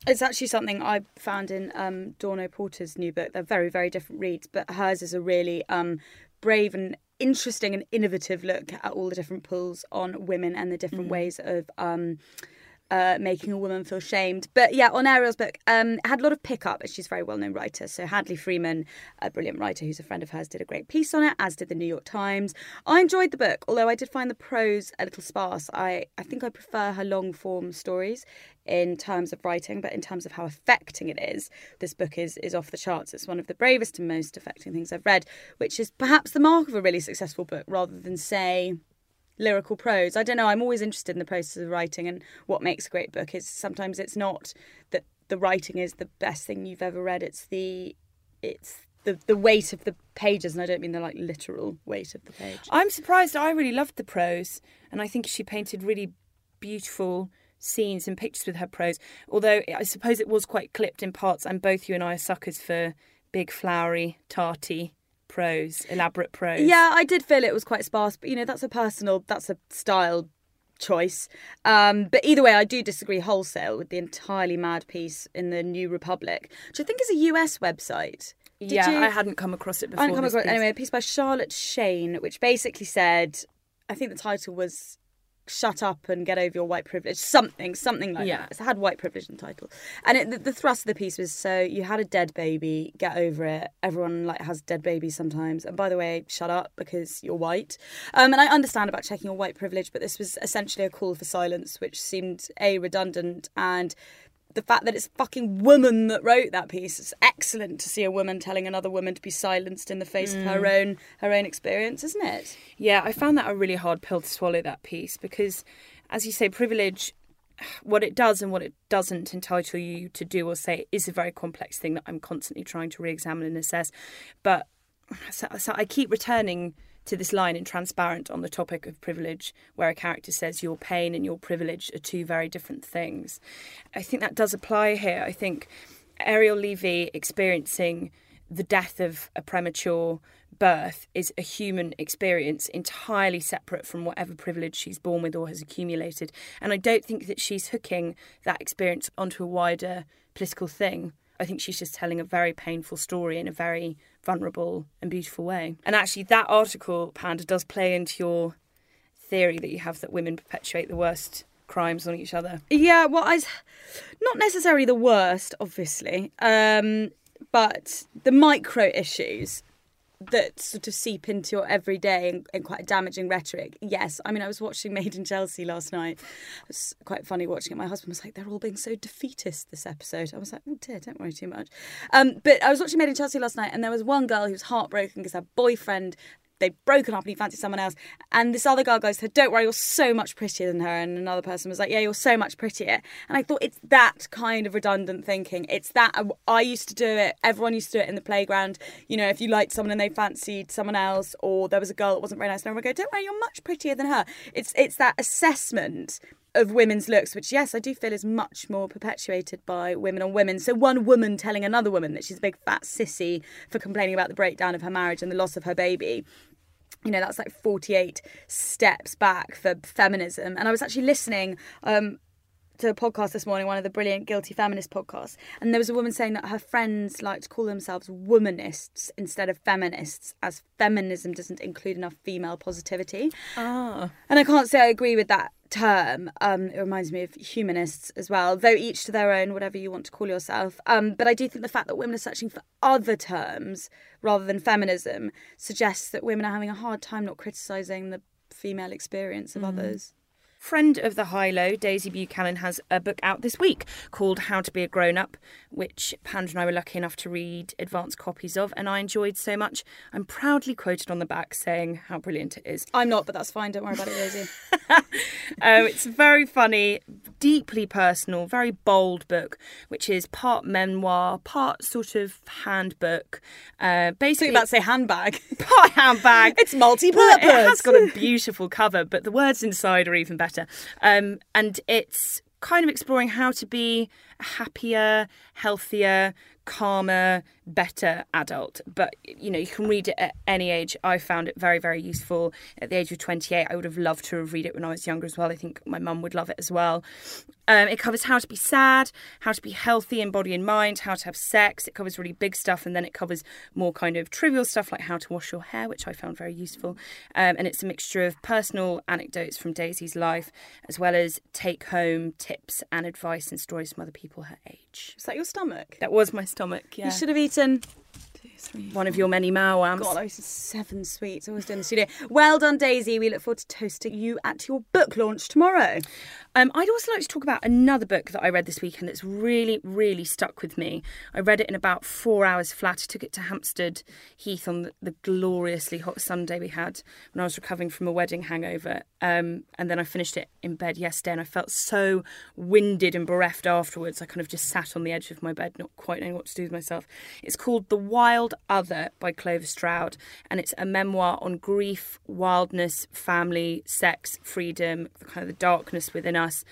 It's actually something I found in um, Dawn O'Porter's new book. They're very, very different reads, but hers is a really um, brave and interesting and innovative look at all the different pulls on women and the different mm. ways of um, uh, making a woman feel shamed. But yeah, on Ariel's book, um, had a lot of pickup. She's a very well known writer. So Hadley Freeman, a brilliant writer who's a friend of hers, did a great piece on it, as did the New York Times. I enjoyed the book, although I did find the prose a little sparse. I, I think I prefer her long form stories in terms of writing, but in terms of how affecting it is, this book is is off the charts. It's one of the bravest and most affecting things I've read, which is perhaps the mark of a really successful book, rather than say lyrical prose. I don't know. I'm always interested in the process of writing and what makes a great book. Is sometimes it's not that the writing is the best thing you've ever read. It's the it's the the weight of the pages, and I don't mean the like literal weight of the page. I'm surprised. I really loved the prose, and I think she painted really beautiful scenes and pictures with her prose. Although I suppose it was quite clipped in parts, and both you and I are suckers for big, flowery, tarty prose, elaborate prose. Yeah, I did feel it was quite sparse, but you know, that's a personal, that's a style choice. Um, but either way, I do disagree wholesale with the entirely mad piece in the New Republic, which I think is a US website. Did yeah, you? I hadn't come across it before. I hadn't come across it. Anyway, a piece by Charlotte Shane, which basically said, I think the title was shut up and get over your white privilege something something like yeah. that. It had white privilege in the title. And it, the, the, thrust of the piece was so you had a dead baby get over it. Everyone like has dead babies sometimes. And by the way shut up because you're white. Um, and i understand about checking your white privilege but this was essentially a call for silence which seemed a redundant and the fact that it's a fucking woman that wrote that piece. It's excellent to see a woman telling another woman to be silenced in the face mm. of her mm. own her own experience, isn't it? Yeah, I found that a really hard pill to swallow that piece because, as you say, privilege what it does and what it doesn't entitle you to do or say is a very complex thing that I'm constantly trying to re-examine and assess. But so, so I keep returning to this line in Transparent on the topic of privilege, where a character says your pain and your privilege are two very different things. I think that does apply here. I think Ariel Levy experiencing the death of a premature birth is a human experience entirely separate from whatever privilege she's born with or has accumulated. And I don't think that she's hooking that experience onto a wider political thing. I think she's just telling a very painful story in a very vulnerable and beautiful way. And actually, that article, Panda, does play into your theory that you have that women perpetuate the worst crimes on each other. Yeah, well, I, not necessarily the worst, obviously, um, but the micro issues that sort of seep into your everyday and, and, quite damaging rhetoric. Yes, I mean, I was watching [LAUGHS] Made in Chelsea last night. It was quite funny watching it. My husband was like, they're all being so defeatist this episode. I was like, oh dear, don't worry too much. Um, but I was watching Made in Chelsea last night and there was one girl who was heartbroken because her boyfriend they'd broken up and he fancied someone else. And this other girl goes Don't worry, you're so much prettier than her. And another person was like, Yeah, you're so much prettier. And I thought it's that kind of redundant thinking. It's that uh, I used to do it, everyone used to do it in the playground. You know, if you liked someone and they fancied someone else, or there was a girl that wasn't very nice, and everyone would go, Don't worry, you're much prettier than her. It's it's that assessment of women's looks, which yes, I do feel is much more perpetuated by women on women. So one woman telling another woman that she's a big fat sissy for complaining about the breakdown of her marriage and the loss of her baby you know that's like 48 steps back for feminism. And i was actually listening um, to a podcast this morning one of the brilliant guilty feminist podcasts and there was a woman saying that her friends like to call themselves womanists instead of feminists as feminism doesn't include enough female positivity ah. and i can't say i agree with that term. Um, it reminds me of humanists as well, though each to their own, whatever you want to call yourself. Um, but I do think the fact that women are searching for other terms rather than feminism suggests that women are having a hard time not criticising the female experience of mm. others. Friend of the High Low, Daisy Buchanan, has a book out this week called How to Be a Grown Up, which Panda and I were lucky enough to read advanced copies of, and I enjoyed so much. I'm proudly quoted on the back saying how brilliant it is. I'm not, but that's fine. Don't worry about it, Daisy. um, [LAUGHS] it's very funny, deeply personal, very bold book, which is part memoir, part sort of handbook. Uh, basically, about to say handbag. [LAUGHS] Part handbag. it's multi-purpose. It has got a beautiful cover, but the words inside are even better. Um, and it's kind of exploring how to be happier, healthier, calmer, better adult. But you know, you can read it at any age. I found it very, very useful at the age of 28. I would have loved to have read it when I was younger as well. I think my mum would love it as well. Um, it covers how to be sad, how to be healthy in body and mind, how to have sex. It covers really big stuff, and then it covers more kind of trivial stuff like how to wash your hair, which I found very useful. Um, and it's a mixture of personal anecdotes from Daisy's life, as well as take home tips and advice and stories from other people her age. Is that your stomach? That was my stomach. Yeah. You should have eaten three, one of your many Maoams. God, I was seven sweets. Always doing the studio. Well done, Daisy. We look forward to toasting you at your book launch tomorrow. Um, I'd also like to talk about another book that I read this weekend that's really, really stuck with me. I read it in about four hours flat. I took it to Hampstead Heath on the, the gloriously hot Sunday we had when I was recovering from a wedding hangover. Um, and then I finished it in bed yesterday and I felt so winded and bereft afterwards. I kind of just sat on the edge of my bed, not quite knowing what to do with myself. It's called The Wild Other by Clover Stroud, and it's a memoir on grief, wildness, family, sex, freedom, kind of the darkness within us.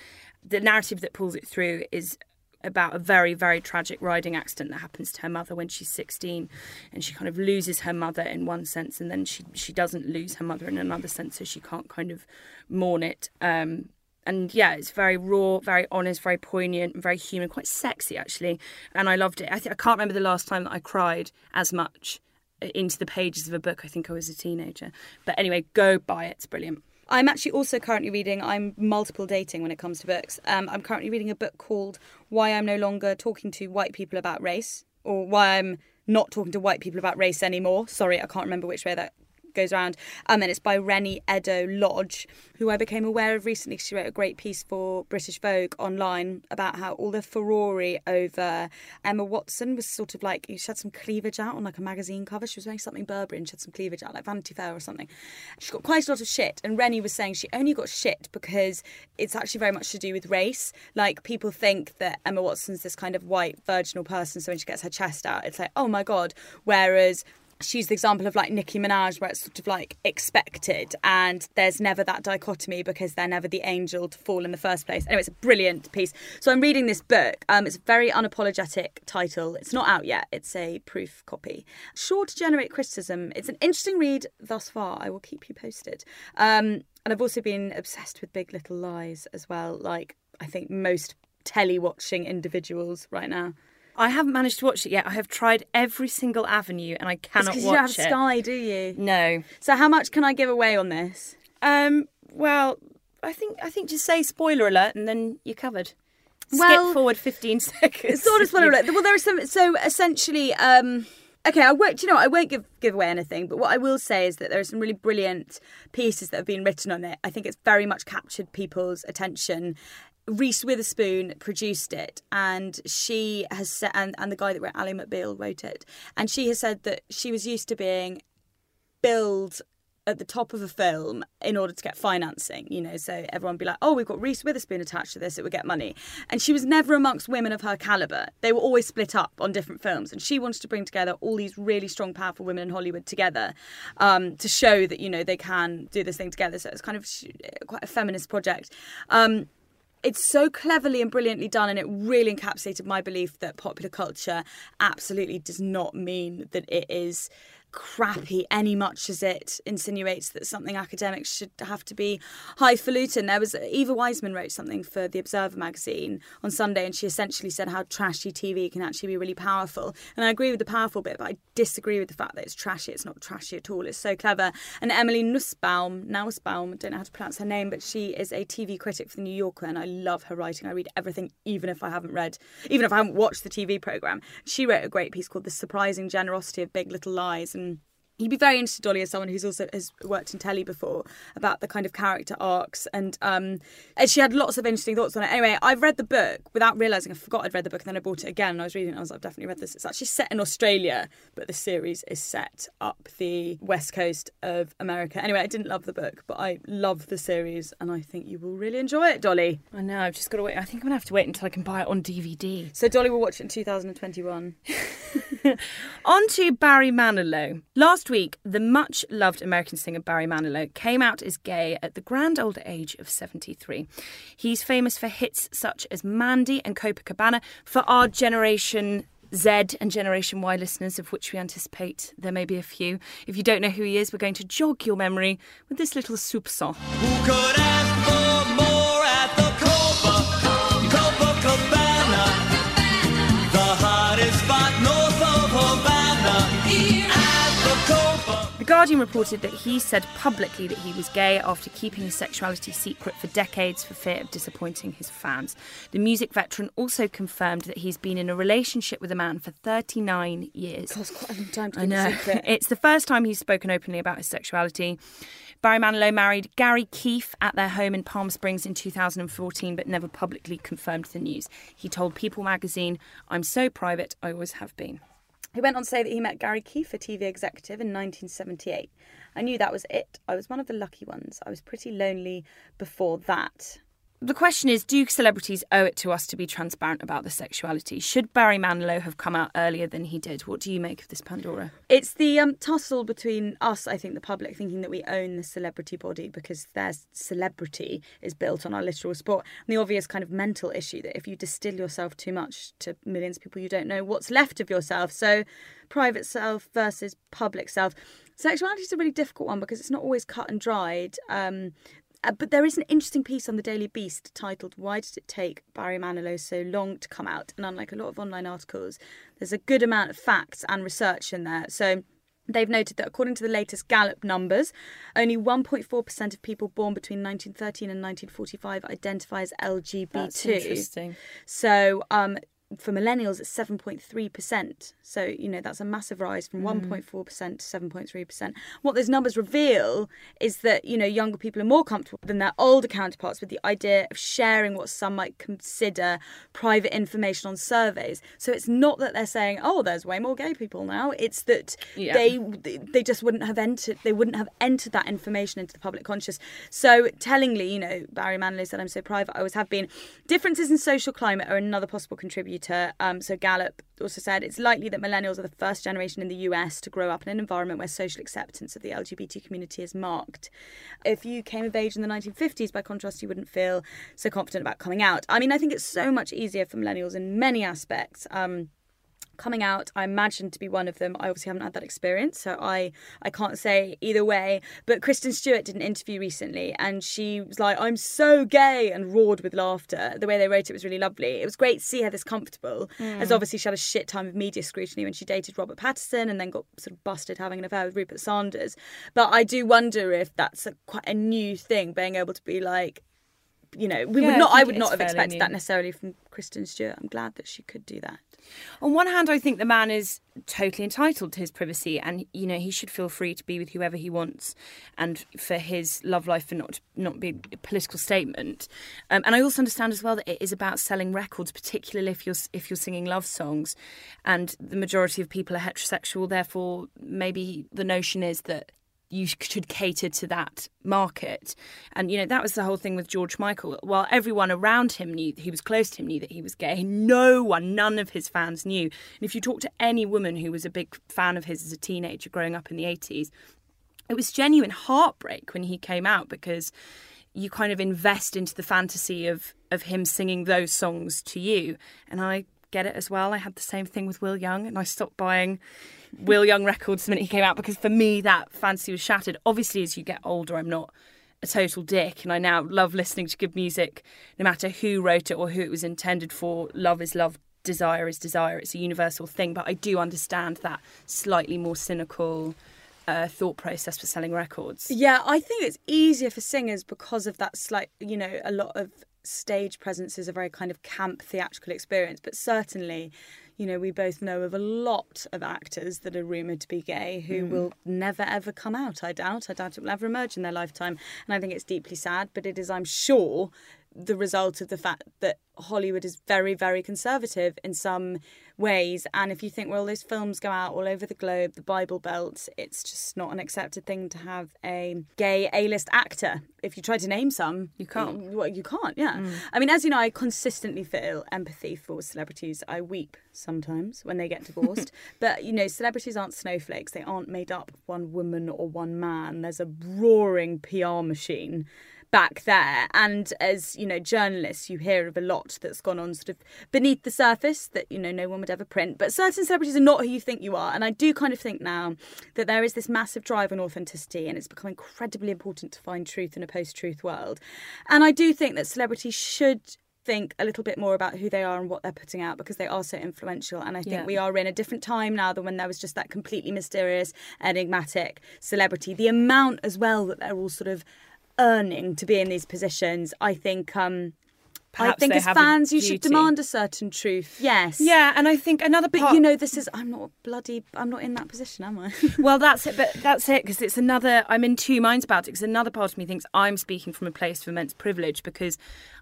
The narrative that pulls it through is about a very, very tragic riding accident that happens to her mother when she's 16. And she kind of loses her mother in one sense, and then she, she doesn't lose her mother in another sense, so she can't kind of mourn it. Um, and yeah, it's very raw, very honest, very poignant, very human, quite sexy actually. And I loved it. I, th- I can't remember the last time that I cried as much into the pages of a book. I think I was a teenager. But anyway, go buy it. It's brilliant. I'm actually also currently reading, I'm multiple dating when it comes to books. Um, I'm currently reading a book called Why I'm No Longer Talking to White People About Race, or Why I'm Not Talking to White People About Race Anymore. Sorry, I can't remember which way that goes around. Um, and it's by Reni Eddo-Lodge, who I became aware of recently. She wrote a great piece for British Vogue online about how all the furore over Emma Watson was sort of like she had some cleavage out on like a magazine cover. She was wearing something Burberry and she had some cleavage out, like Vanity Fair or something. She got quite a lot of shit. And Reni was saying she only got shit because it's actually very much to do with race. Like people think that Emma Watson's this kind of white virginal person, so when she gets her chest out, it's like, oh my god. Whereas she's the example of like Nicki Minaj, where it's sort of like expected, and there's never that dichotomy because they're never the angel to fall in the first place. Anyway, it's a brilliant piece. So I'm reading this book. Um, it's a very unapologetic title. It's not out yet. It's a proof copy. Sure to generate criticism. It's an interesting read thus far. I will keep you posted. Um, and I've also been obsessed with Big Little Lies as well. Like I think most telly watching individuals right now. I haven't managed to watch it yet. I have tried every single avenue and I cannot Because watch you don't have it. Sky, do you? No. So how much can I give away on this? Um. Well, I think I think just say spoiler alert and then you're covered. Well- Skip forward 15 [LAUGHS] seconds. Sort of spoiler alert. Well, there are some. So essentially, um, okay, I won't. You know, I won't give give away anything. But what I will say is that there are some really brilliant pieces that have been written on it. I think it's very much captured people's attention. Reese Witherspoon produced it, and she has said, and, and the guy that wrote Ally McBeal wrote it, and she has said that she was used to being billed at the top of a film in order to get financing, you know, so everyone would be like, oh, we've got Reese Witherspoon attached to this, it would get money. And she was never amongst women of her caliber. They were always split up on different films. And she wanted to bring together all these really strong, powerful women in Hollywood together um, to show that, you know, they can do this thing together. So it's kind of quite a feminist project. Um, it's so cleverly and brilliantly done, and it really encapsulated my belief that popular culture absolutely does not mean that it is crappy any much as it insinuates that something academic should have to be highfalutin. There was Eva Wiseman wrote something for the Observer magazine on Sunday, and she essentially said how trashy TV can actually be really powerful. And I agree with the powerful bit, but I disagree with the fact that it's trashy. It's not trashy at all. It's so clever. And Emily Nussbaum, Nussbaum, I don't know how to pronounce her name, but she is a TV critic for the New Yorker, and I love her writing. I read everything, even if I haven't read, even if I haven't watched the TV program. She wrote a great piece called "The Surprising Generosity of Big Little Lies," and You'd be very interested, Dolly, as someone who's also has worked in telly before, about the kind of character arcs, and um, and she had lots of interesting thoughts on it. Anyway, I've read the book without realizing I forgot I'd read the book, and then I bought it again, and I was reading it. and I was like, I've definitely read this. It's actually set in Australia, but the series is set up the west coast of America. Anyway, I didn't love the book, but I love the series, and I think you will really enjoy it, Dolly. I know. I've just got to wait. I think I'm gonna have to wait until I can buy it on DVD. So Dolly will watch it in 2021. [LAUGHS] [LAUGHS] On to Barry Manilow. Last week, the much loved American singer Barry Manilow came out as gay at the grand old age of 73. He's famous for hits such as Mandy and Copacabana. For our generation, Z and Generation Y listeners, of which we anticipate there may be a few. If you don't know who he is, we're going to jog your memory with this little soupçon. Guardian reported that he said publicly that he was gay after keeping his sexuality secret for decades for fear of disappointing his fans. The music veteran also confirmed that he's been in a relationship with a man for 39 years. That's quite a long time to I keep know. [LAUGHS] It's the first time he's spoken openly about his sexuality. Barry Manilow married Garry Kief at their home in Palm Springs in 2014, but never publicly confirmed the news. He told People magazine, I'm so private, I always have been. He went on to say that he met Garry Kief, a TV executive, in 1978. I knew that was it. I was one of the lucky ones. I was pretty lonely before that. The question is do celebrities owe it to us to be transparent about their sexuality? Should Barry Manilow have come out earlier than he did? What do you make of this, Pandora? It's the um, tussle between us, I think, the public, thinking that we own the celebrity body because their celebrity is built on our literal sport. And the obvious kind of mental issue that if you distill yourself too much to millions of people, you don't know what's left of yourself. So, private self versus public self. Sexuality is a really difficult one because it's not always cut and dried. Um, uh, but there is an interesting piece on the Daily Beast titled "Why Did It Take Barry Manilow So Long to Come Out?" And unlike a lot of online articles, there's a good amount of facts and research in there. So. They've noted that according to the latest Gallup numbers, only 1.4% of people born between 1913 and 1945 identify as LGBT. That's interesting. So, um, for millennials, it's 7.3%. So, you know, that's a massive rise from Mm. 1.4% to 7.3%. What those numbers reveal is that, you know, younger people are more comfortable than their older counterparts with the idea of sharing what some might consider private information on surveys. So it's not that they're saying, oh, there's way more gay people now. It's that Yeah. they they just wouldn't have entered they wouldn't have entered that information into the public conscious. So tellingly, you know, Barry Manilow said I'm so private, I always have been. Differences in social climate are another possible contributor. Um, so Gallup also said it's likely that millennials are the first generation in the US to grow up in an environment where social acceptance of the LGBT community is marked. If you came of age in the 1950s, by contrast, you wouldn't feel so confident about coming out. I mean, I think it's so much easier for millennials in many aspects. Um, coming out i imagine to be one of them. I obviously haven't had that experience so i i can't say either way. But kristen stewart did an interview recently and she was like i'm so gay and roared with laughter. The way they wrote it was really lovely. It was great to see her this comfortable as hmm. obviously she had a shit time of media scrutiny when she dated robert pattinson and then got sort of busted having an affair with rupert sanders. But i do wonder if that's a, quite a new thing being able to be like you know we Yeah, would not i think would not have expected new. that necessarily from kristen stewart. I'm glad that she could do that On one hand, I think the man is totally entitled to his privacy, and you know he should feel free to be with whoever he wants, and for his love life and not not be a political statement. Um, and I also understand as well that it is about selling records, particularly if you're if you're singing love songs, and the majority of people are heterosexual. Therefore, maybe the notion is that you should cater to that market. And, you know, that was the whole thing with George Michael. While everyone around him knew he was close to him, knew that he was gay, no one, none of his fans knew. And if you talk to any woman who was a big fan of his as a teenager growing up in the 80s, it was genuine heartbreak when he came out because you kind of invest into the fantasy of, of him singing those songs to you. And I get it as well. I had the same thing with Will Young and I stopped buying Will Young records the minute he came out because for me that fantasy was shattered. Obviously, as you get older, I'm not a total dick and I now love listening to good music no matter who wrote it or who it was intended for. Love is love, desire is desire. It's a universal thing, but I do understand that slightly more cynical uh, thought process for selling records. Yeah, I think it's easier for singers because of that slight, you know, a lot of stage presence is a very kind of camp theatrical experience. But certainly, you know, we both know of a lot of actors that are rumoured to be gay who hmm. will never ever come out, I doubt. I doubt it will ever emerge in their lifetime. And I think it's deeply sad, but it is, I'm sure, the result of the fact that Hollywood is very, very conservative in some ways. And if you think, well, those films go out all over the globe, the Bible Belt, it's just not an accepted thing to have a gay A list actor. If you try to name some, You can't. y- Well, you can't, yeah. Mm. I mean, as you know, I consistently feel empathy for celebrities. I weep sometimes when they get divorced. [LAUGHS] but, you know, celebrities aren't snowflakes. They aren't made up of one woman or one man. There's a roaring PR machine back there. And as you know journalists you hear of a lot that's gone on sort of beneath the surface that you know no one would ever print. But certain celebrities are not who you think you are. And i do kind of think now that there is this massive drive on authenticity and it's become incredibly important to find truth in a post-truth world. And i do think that celebrities should think a little bit more about who they are and what they're putting out because they are so influential. And i think Yeah. we are in a different time now than when there was just that completely mysterious enigmatic celebrity. The amount as well that they're all sort of earning to be in these positions i think um I think as fans, you should demand a certain truth. Yes. Yeah, and I think another But you know, this is. I'm not bloody. I'm not in that position, am I? [LAUGHS] well, that's it. But that's it because it's another. I'm in two minds about it because another part of me thinks I'm speaking from a place of immense privilege because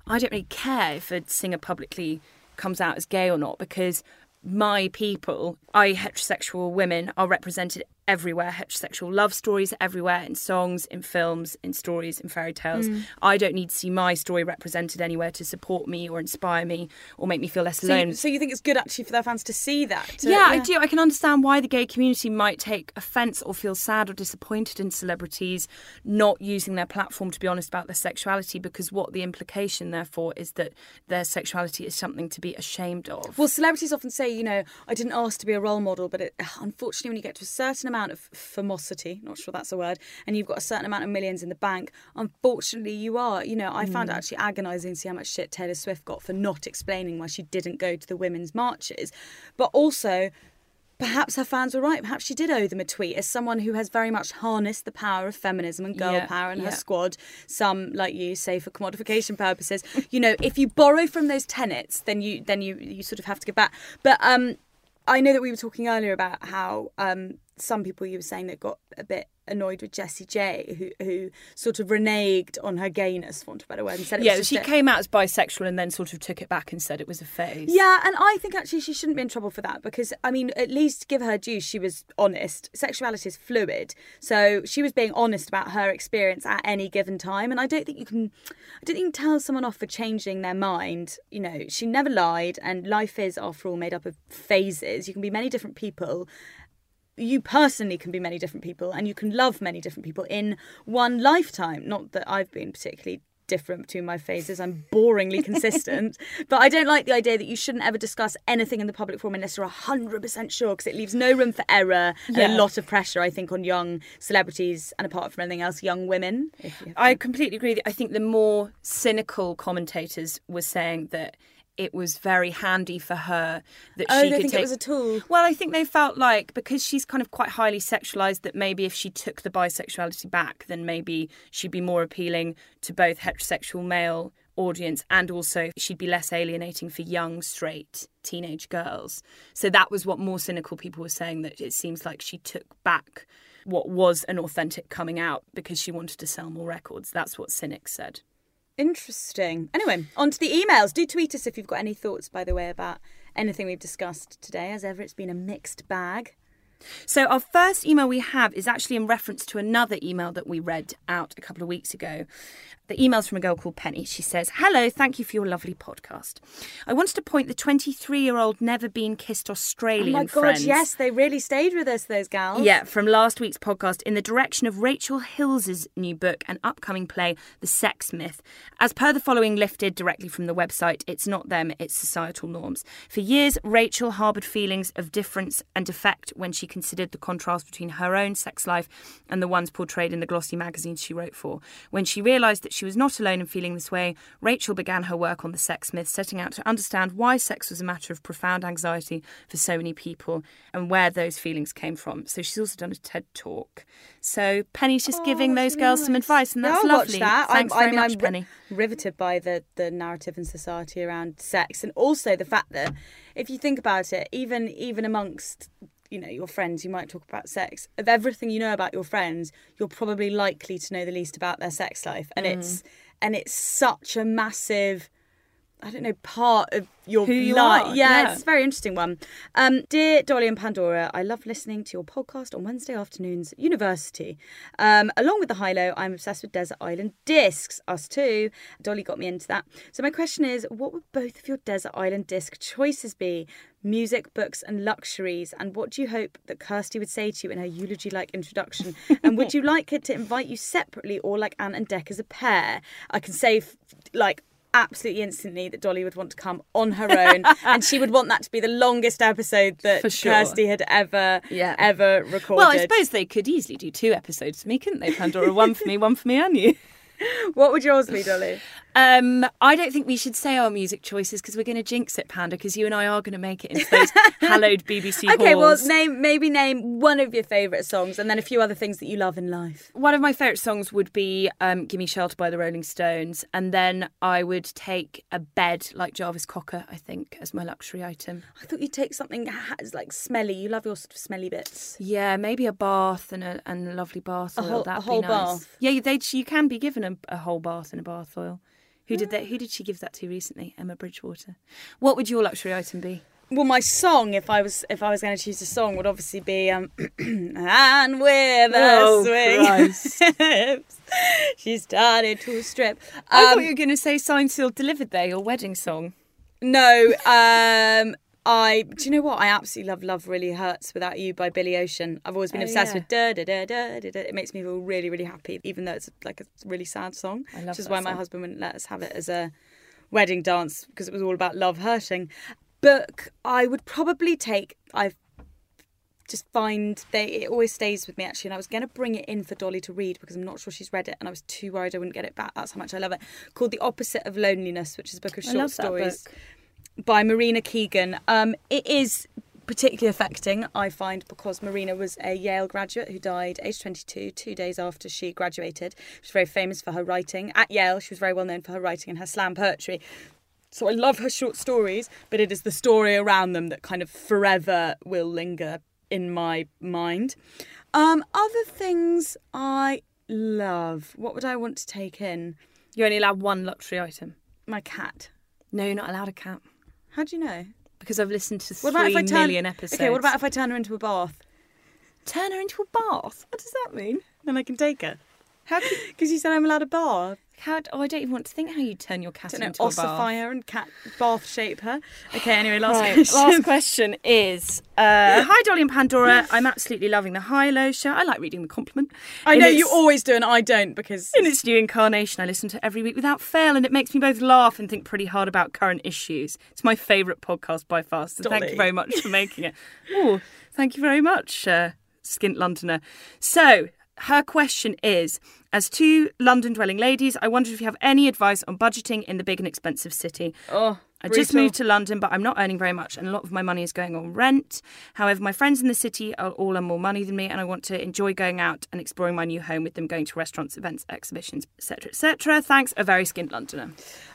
I don't really care if a singer publicly comes out as gay or not because my people, i heterosexual women, are represented everywhere. Heterosexual love stories everywhere in songs, in films, in stories, in fairy tales. Mm. I don't need to see my story represented anywhere to support me or inspire me or make me feel less so, alone. you, so you think it's good actually for their fans to see that? to- Yeah, I do. I can understand why the gay community might take offence or feel sad or disappointed in celebrities not using their platform to be honest about their sexuality because what the implication, therefore, is that their sexuality is something to be ashamed of. Well, celebrities often say, you know, I didn't ask to be a role model, but it, unfortunately, when you get to a certain amount of famosity, not sure that's a word, and you've got a certain amount of millions in the bank, unfortunately, you are. You know, I found it actually agonising to see how much shit Taylor Swift got for not explaining why she didn't go to the women's marches. But also, perhaps her fans were right. Perhaps she did owe them a tweet. As someone who has very much harnessed the power of feminism and girl Yeah, power in her squad, some like you say for commodification purposes. [LAUGHS] You know, if you borrow from those tenets, then you then you you sort of have to give back. But um, I know that we were talking earlier about how um some people you were saying that got a bit annoyed with Jessie J, who who sort of reneged on her gayness, for want of a better word, and said it Yeah, she a- came out as bisexual and then sort of took it back and said it was a phase. Yeah, and I think actually she shouldn't be in trouble for that because I mean, at least give her due. She was honest. Sexuality is fluid, so she was being honest about her experience at any given time. And I don't think you can, I don't think you can tell someone off for changing their mind. You know, she never lied, and life is, after all, made up of phases. You can be many different people. You personally can be many different people, and you can love many different people in one lifetime. Not that I've been particularly different between my phases. I'm boringly consistent. [LAUGHS] but I don't like the idea that you shouldn't ever discuss anything in the public forum unless you're 100% sure because it leaves no room for error and Yeah. a lot of pressure, I think, on young celebrities and apart from anything else, young women. If you I completely agree. I think the more cynical commentators were saying that it was very handy for her that Oh, she they could think it was a tool. Well, I think they felt like because she's kind of quite highly sexualized that maybe if she took the bisexuality back, then maybe she'd be more appealing to both heterosexual male audience and also she'd be less alienating for young straight teenage girls. So that was what more cynical people were saying that it seems like she took back what was an authentic coming out because she wanted to sell more records. That's what cynics said. Interesting. Anyway, on to the emails. Do tweet us if you've got any thoughts, by the way, about anything we've discussed today. As ever, it's been a mixed bag. So, our first email we have is actually in reference to another email that we read out a couple of weeks ago. The email's from a girl called Penny. She says, Hello, thank you for your lovely podcast. I wanted to point the 23 year old never been kissed Australian Oh my god, friends. yes, they really stayed with us, those gals. Yeah, from last week's podcast in the direction of Rachel Hills's new book and upcoming play, The Sex Myth. As per the following lifted directly from the website, it's not them, it's societal norms. For years, Rachel harboured feelings of difference and defect when she considered the contrast between her own sex life and the ones portrayed in the glossy magazines she wrote for. When she realised that she was not alone in feeling this way, Rachel began her work on the sex myth, setting out to understand why sex was a matter of profound anxiety for so many people and where those feelings came from. So she's also done a TED talk. So Penny's just oh, giving those girls some advice, and Oh, Yeah, that's I'll lovely. That. Thanks I'm, very I mean, much, I'm Penny. riveted by the the narrative in society around sex, and also the fact that if you think about it, even even amongst you know your friends, you might talk about sex. Of everything you know about your friends, you're probably likely to know the least about their sex life, and Mm. it's and it's such a massive. I don't know, part of your Who you life. are, Yeah, yeah. it's a very interesting one. Um, dear Dolly and Pandora, I love listening to your podcast on Wednesday afternoons at university. Um, along with the high low, I'm obsessed with Desert Island discs. Us too. Dolly got me into that. So my question is, what would both of your Desert Island disc choices be? Music, books, and luxuries. And what do you hope that Kirsty would say to you in her eulogy-like introduction? and would you [LAUGHS] like her to invite you separately or like Ant and Dec as a pair? I can say like absolutely instantly that Dolly would want to come on her own [LAUGHS] and she would want that to be the longest episode that sure. Kirsty had ever Yeah. ever recorded. Well, I suppose they could easily do two episodes for me, couldn't they, Pandora? one for me, one for me and you. [LAUGHS] What would yours be, Dolly? Um, I don't think we should say our music choices because we're going to jinx it, Panda, because you and I are going to make it into those [LAUGHS] hallowed BBC Okay, well, name maybe name one of your favourite songs and then a few other things that you love in life. One of my favourite songs would be um, Gimme Shelter by the Rolling Stones. And then I would take a bed like Jarvis Cocker, I think, as my luxury item. I thought you'd take something like smelly. You love your sort of smelly bits. Yeah, maybe a bath and a, and a lovely bath A oil. whole- a That'd whole be nice. bath? Yeah, they, you can be given a, a whole bath and a bath oil. Who did that? Who did she give that to recently? Emma Bridgewater. What would your luxury item be? Well, my song, if I was if I was going to choose a song, would obviously be um, [CLEARS THROAT] "And with a Oh, swing." [LAUGHS] She started to strip. I Um, thought you were going to say "Signed, Sealed, Delivered" there, your wedding song. No, um, I. Do you know what? I absolutely love "Love Really Hurts Without You" by Billy Ocean. I've always been Oh, obsessed yeah. with da da da da da. It makes me feel really, really happy, even though it's like a really sad song. I love which is why my husband wouldn't let us have it as a wedding dance because it was all about love hurting. Book, I would probably take. I've just find they it always stays with me actually and I was going to bring it in for Dolly to read because I'm not sure she's read it and I was too worried I wouldn't get it back that's how much I love it called The Opposite of Loneliness which is a book of I short stories book. By Marina Keegan. Um, it is particularly affecting, I find, because Marina was a Yale graduate who died aged 22, two days after she graduated. She was very famous for her writing. At Yale, she was very well known for her writing and her slam poetry. So I love her short stories, but it is the story around them that kind of forever will linger in my mind. Um, other things I love. What would I want to take in? You're only allowed one luxury item. My cat. No, you're not allowed a cat. How do you know? Because I've listened to What about if I turn million episodes. Okay, what about if I turn her into a bath? turn her into a bath? What does that mean? Then I can take her. How can, Because you said I'm allowed a bath. How, oh, I don't even want to think how you turn your cat know, into a ossify her and cat bath shape her. Okay, anyway, last Right, question. last question is uh, Hi, Dolly and Pandora. I'm absolutely loving the High Low show. I like reading the compliment. I In know its- you always do, and I don't because In its new incarnation, I listen to every week without fail, and it makes me both laugh and think pretty hard about current issues. It's my favourite podcast by far, so thank you very much for making it. [LAUGHS] Oh, thank you very much, uh, Skint Londoner. So, her question is As two London dwelling ladies, I wondered if you have any advice on budgeting in the big and expensive city. oh, I just moved to London, but I'm not earning very much, and a lot of my money is going on rent. However, my friends in the city are all on more money than me, and I want to enjoy going out and exploring my new home with them, going to restaurants, events, exhibitions, etc., etc. Thanks, a very skinned Londoner.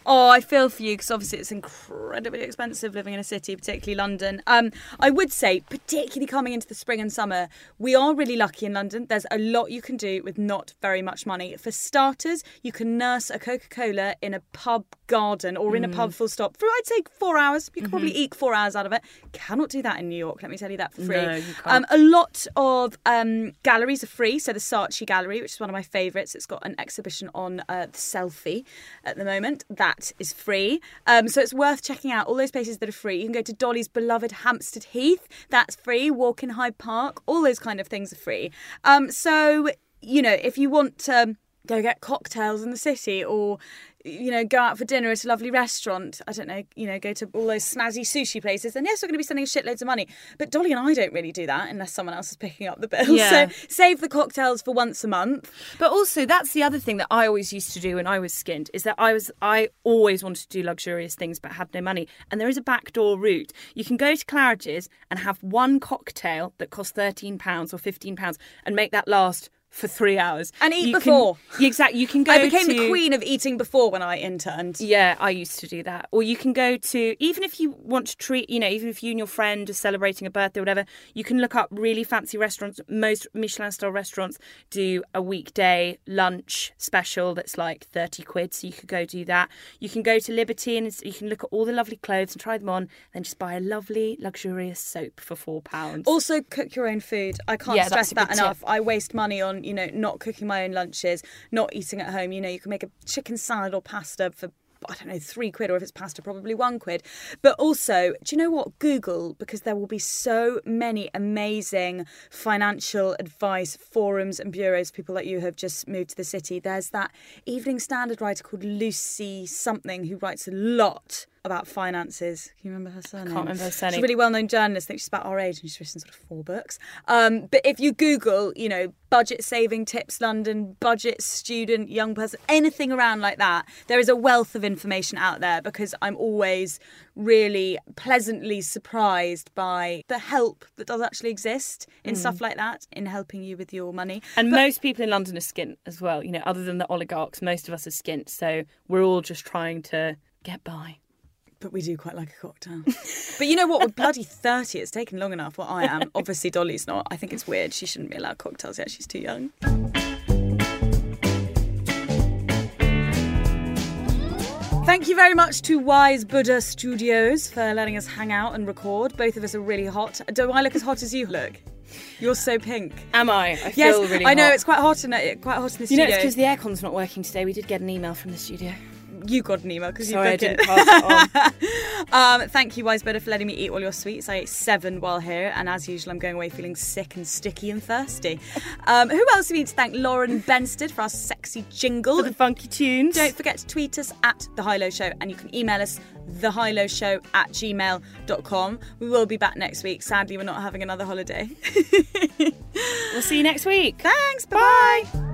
Oh, I feel for you because obviously it's incredibly expensive living in a city, particularly London. Um, I would say, particularly coming into the spring and summer, we are really lucky in London. There's a lot you can do with not very much money. For starters, you can nurse a Coca Cola in a pub garden or in a pub full stop for I'd say four hours. You could probably eke four hours out of it. Cannot do that in New York. Let me tell you that for free. No, you can't. Um, a lot of um, galleries are free. So the Saatchi Gallery, which is one of my favourites, it's got an exhibition on uh, the selfie at the moment. That is free. Um, so it's worth checking out all those places that are free. You can go to Dolly's beloved Hampstead Heath. That's free. Walk in Hyde Park. All those kind of things are free. Um, so you know, if you want to go get cocktails in the city or you know, go out for dinner at a lovely restaurant. I don't know, you know, go to all those snazzy sushi places. And yes, we're going to be spending shitloads of money. But Dolly and I don't really do that unless someone else is picking up the bill. Yeah. So save the cocktails for once a month. But also, that's the other thing that I always used to do when I was skinned is that I was I always wanted to do luxurious things but had no money. And there is a backdoor route. You can go to Claridge's and have one cocktail that costs thirteen pounds or fifteen pounds and make that last for three hours And eat You before. [LAUGHS] Yeah, exactly. You can go. I became to, the queen of eating before when I interned. Yeah, I used to do that. Or you can go to, even if you want to treat, you know, even if you and your friend are celebrating a birthday or whatever, you can look up really fancy restaurants. Most Michelin star restaurants do a weekday lunch special that's like 30 quid. So you could go do that. You can go to Liberty and you can look at all the lovely clothes and try them on, then just buy a lovely, luxurious soap for four pounds. Also, cook your own food. I can't Yeah, stress that good enough. tip. I waste money on, you know, not cooking my own lunches, not eating at home. You know, you can make a chicken salad or pasta for. I don't know, three quid, or if it's pasta, probably one quid. But also, do you know what? Google, because there will be so many amazing financial advice forums and bureaus, people like you have just moved to the city. There's that Evening Standard writer called Lucy something who writes a lot about finances. Can you remember her surname? Can't remember her She's a really well-known journalist. I think she's about our age, and she's written sort of four books. Um, but if you Google, you know, budget saving tips, London, budget student, young person, anything around like that, there is a wealth of information out there. Because I'm always really pleasantly surprised by the help that does actually exist in stuff like that, in helping you with your money. and most people in London are skint as well. You know, other than the oligarchs, most of us are skint. So we're all just trying to get by. But we do quite like a cocktail. [LAUGHS] but you know what? We're bloody 30. It's taken long enough. Well, I am. Obviously, Dolly's not. I think it's weird. She shouldn't be allowed cocktails yet. She's too young. Thank you very much to Wise Buddha Studios for letting us hang out and record. Both of us are really hot. Do I look as hot as you look? You're so pink. Am I? I Yes, really I know hot. it's quite hot in it. Quite hot in the You know, it's because the aircon's not working today. We did get an email from the studio. You got an email because you Sorry, I didn't it. pass it on. [LAUGHS] Um, thank you, Wise Buddha, for letting me eat all your sweets. I ate seven while here, and as usual, I'm going away feeling sick and sticky and thirsty. Um, who else do we need to thank? Lauren Benstead for our sexy jingle. For the funky tunes. Don't forget to tweet us at The High Low Show, and you can email us thehighlowshow at gmail.com. We will be back next week. Sadly, we're not having another holiday. [LAUGHS] We'll see you next week. Thanks, Bye. bye.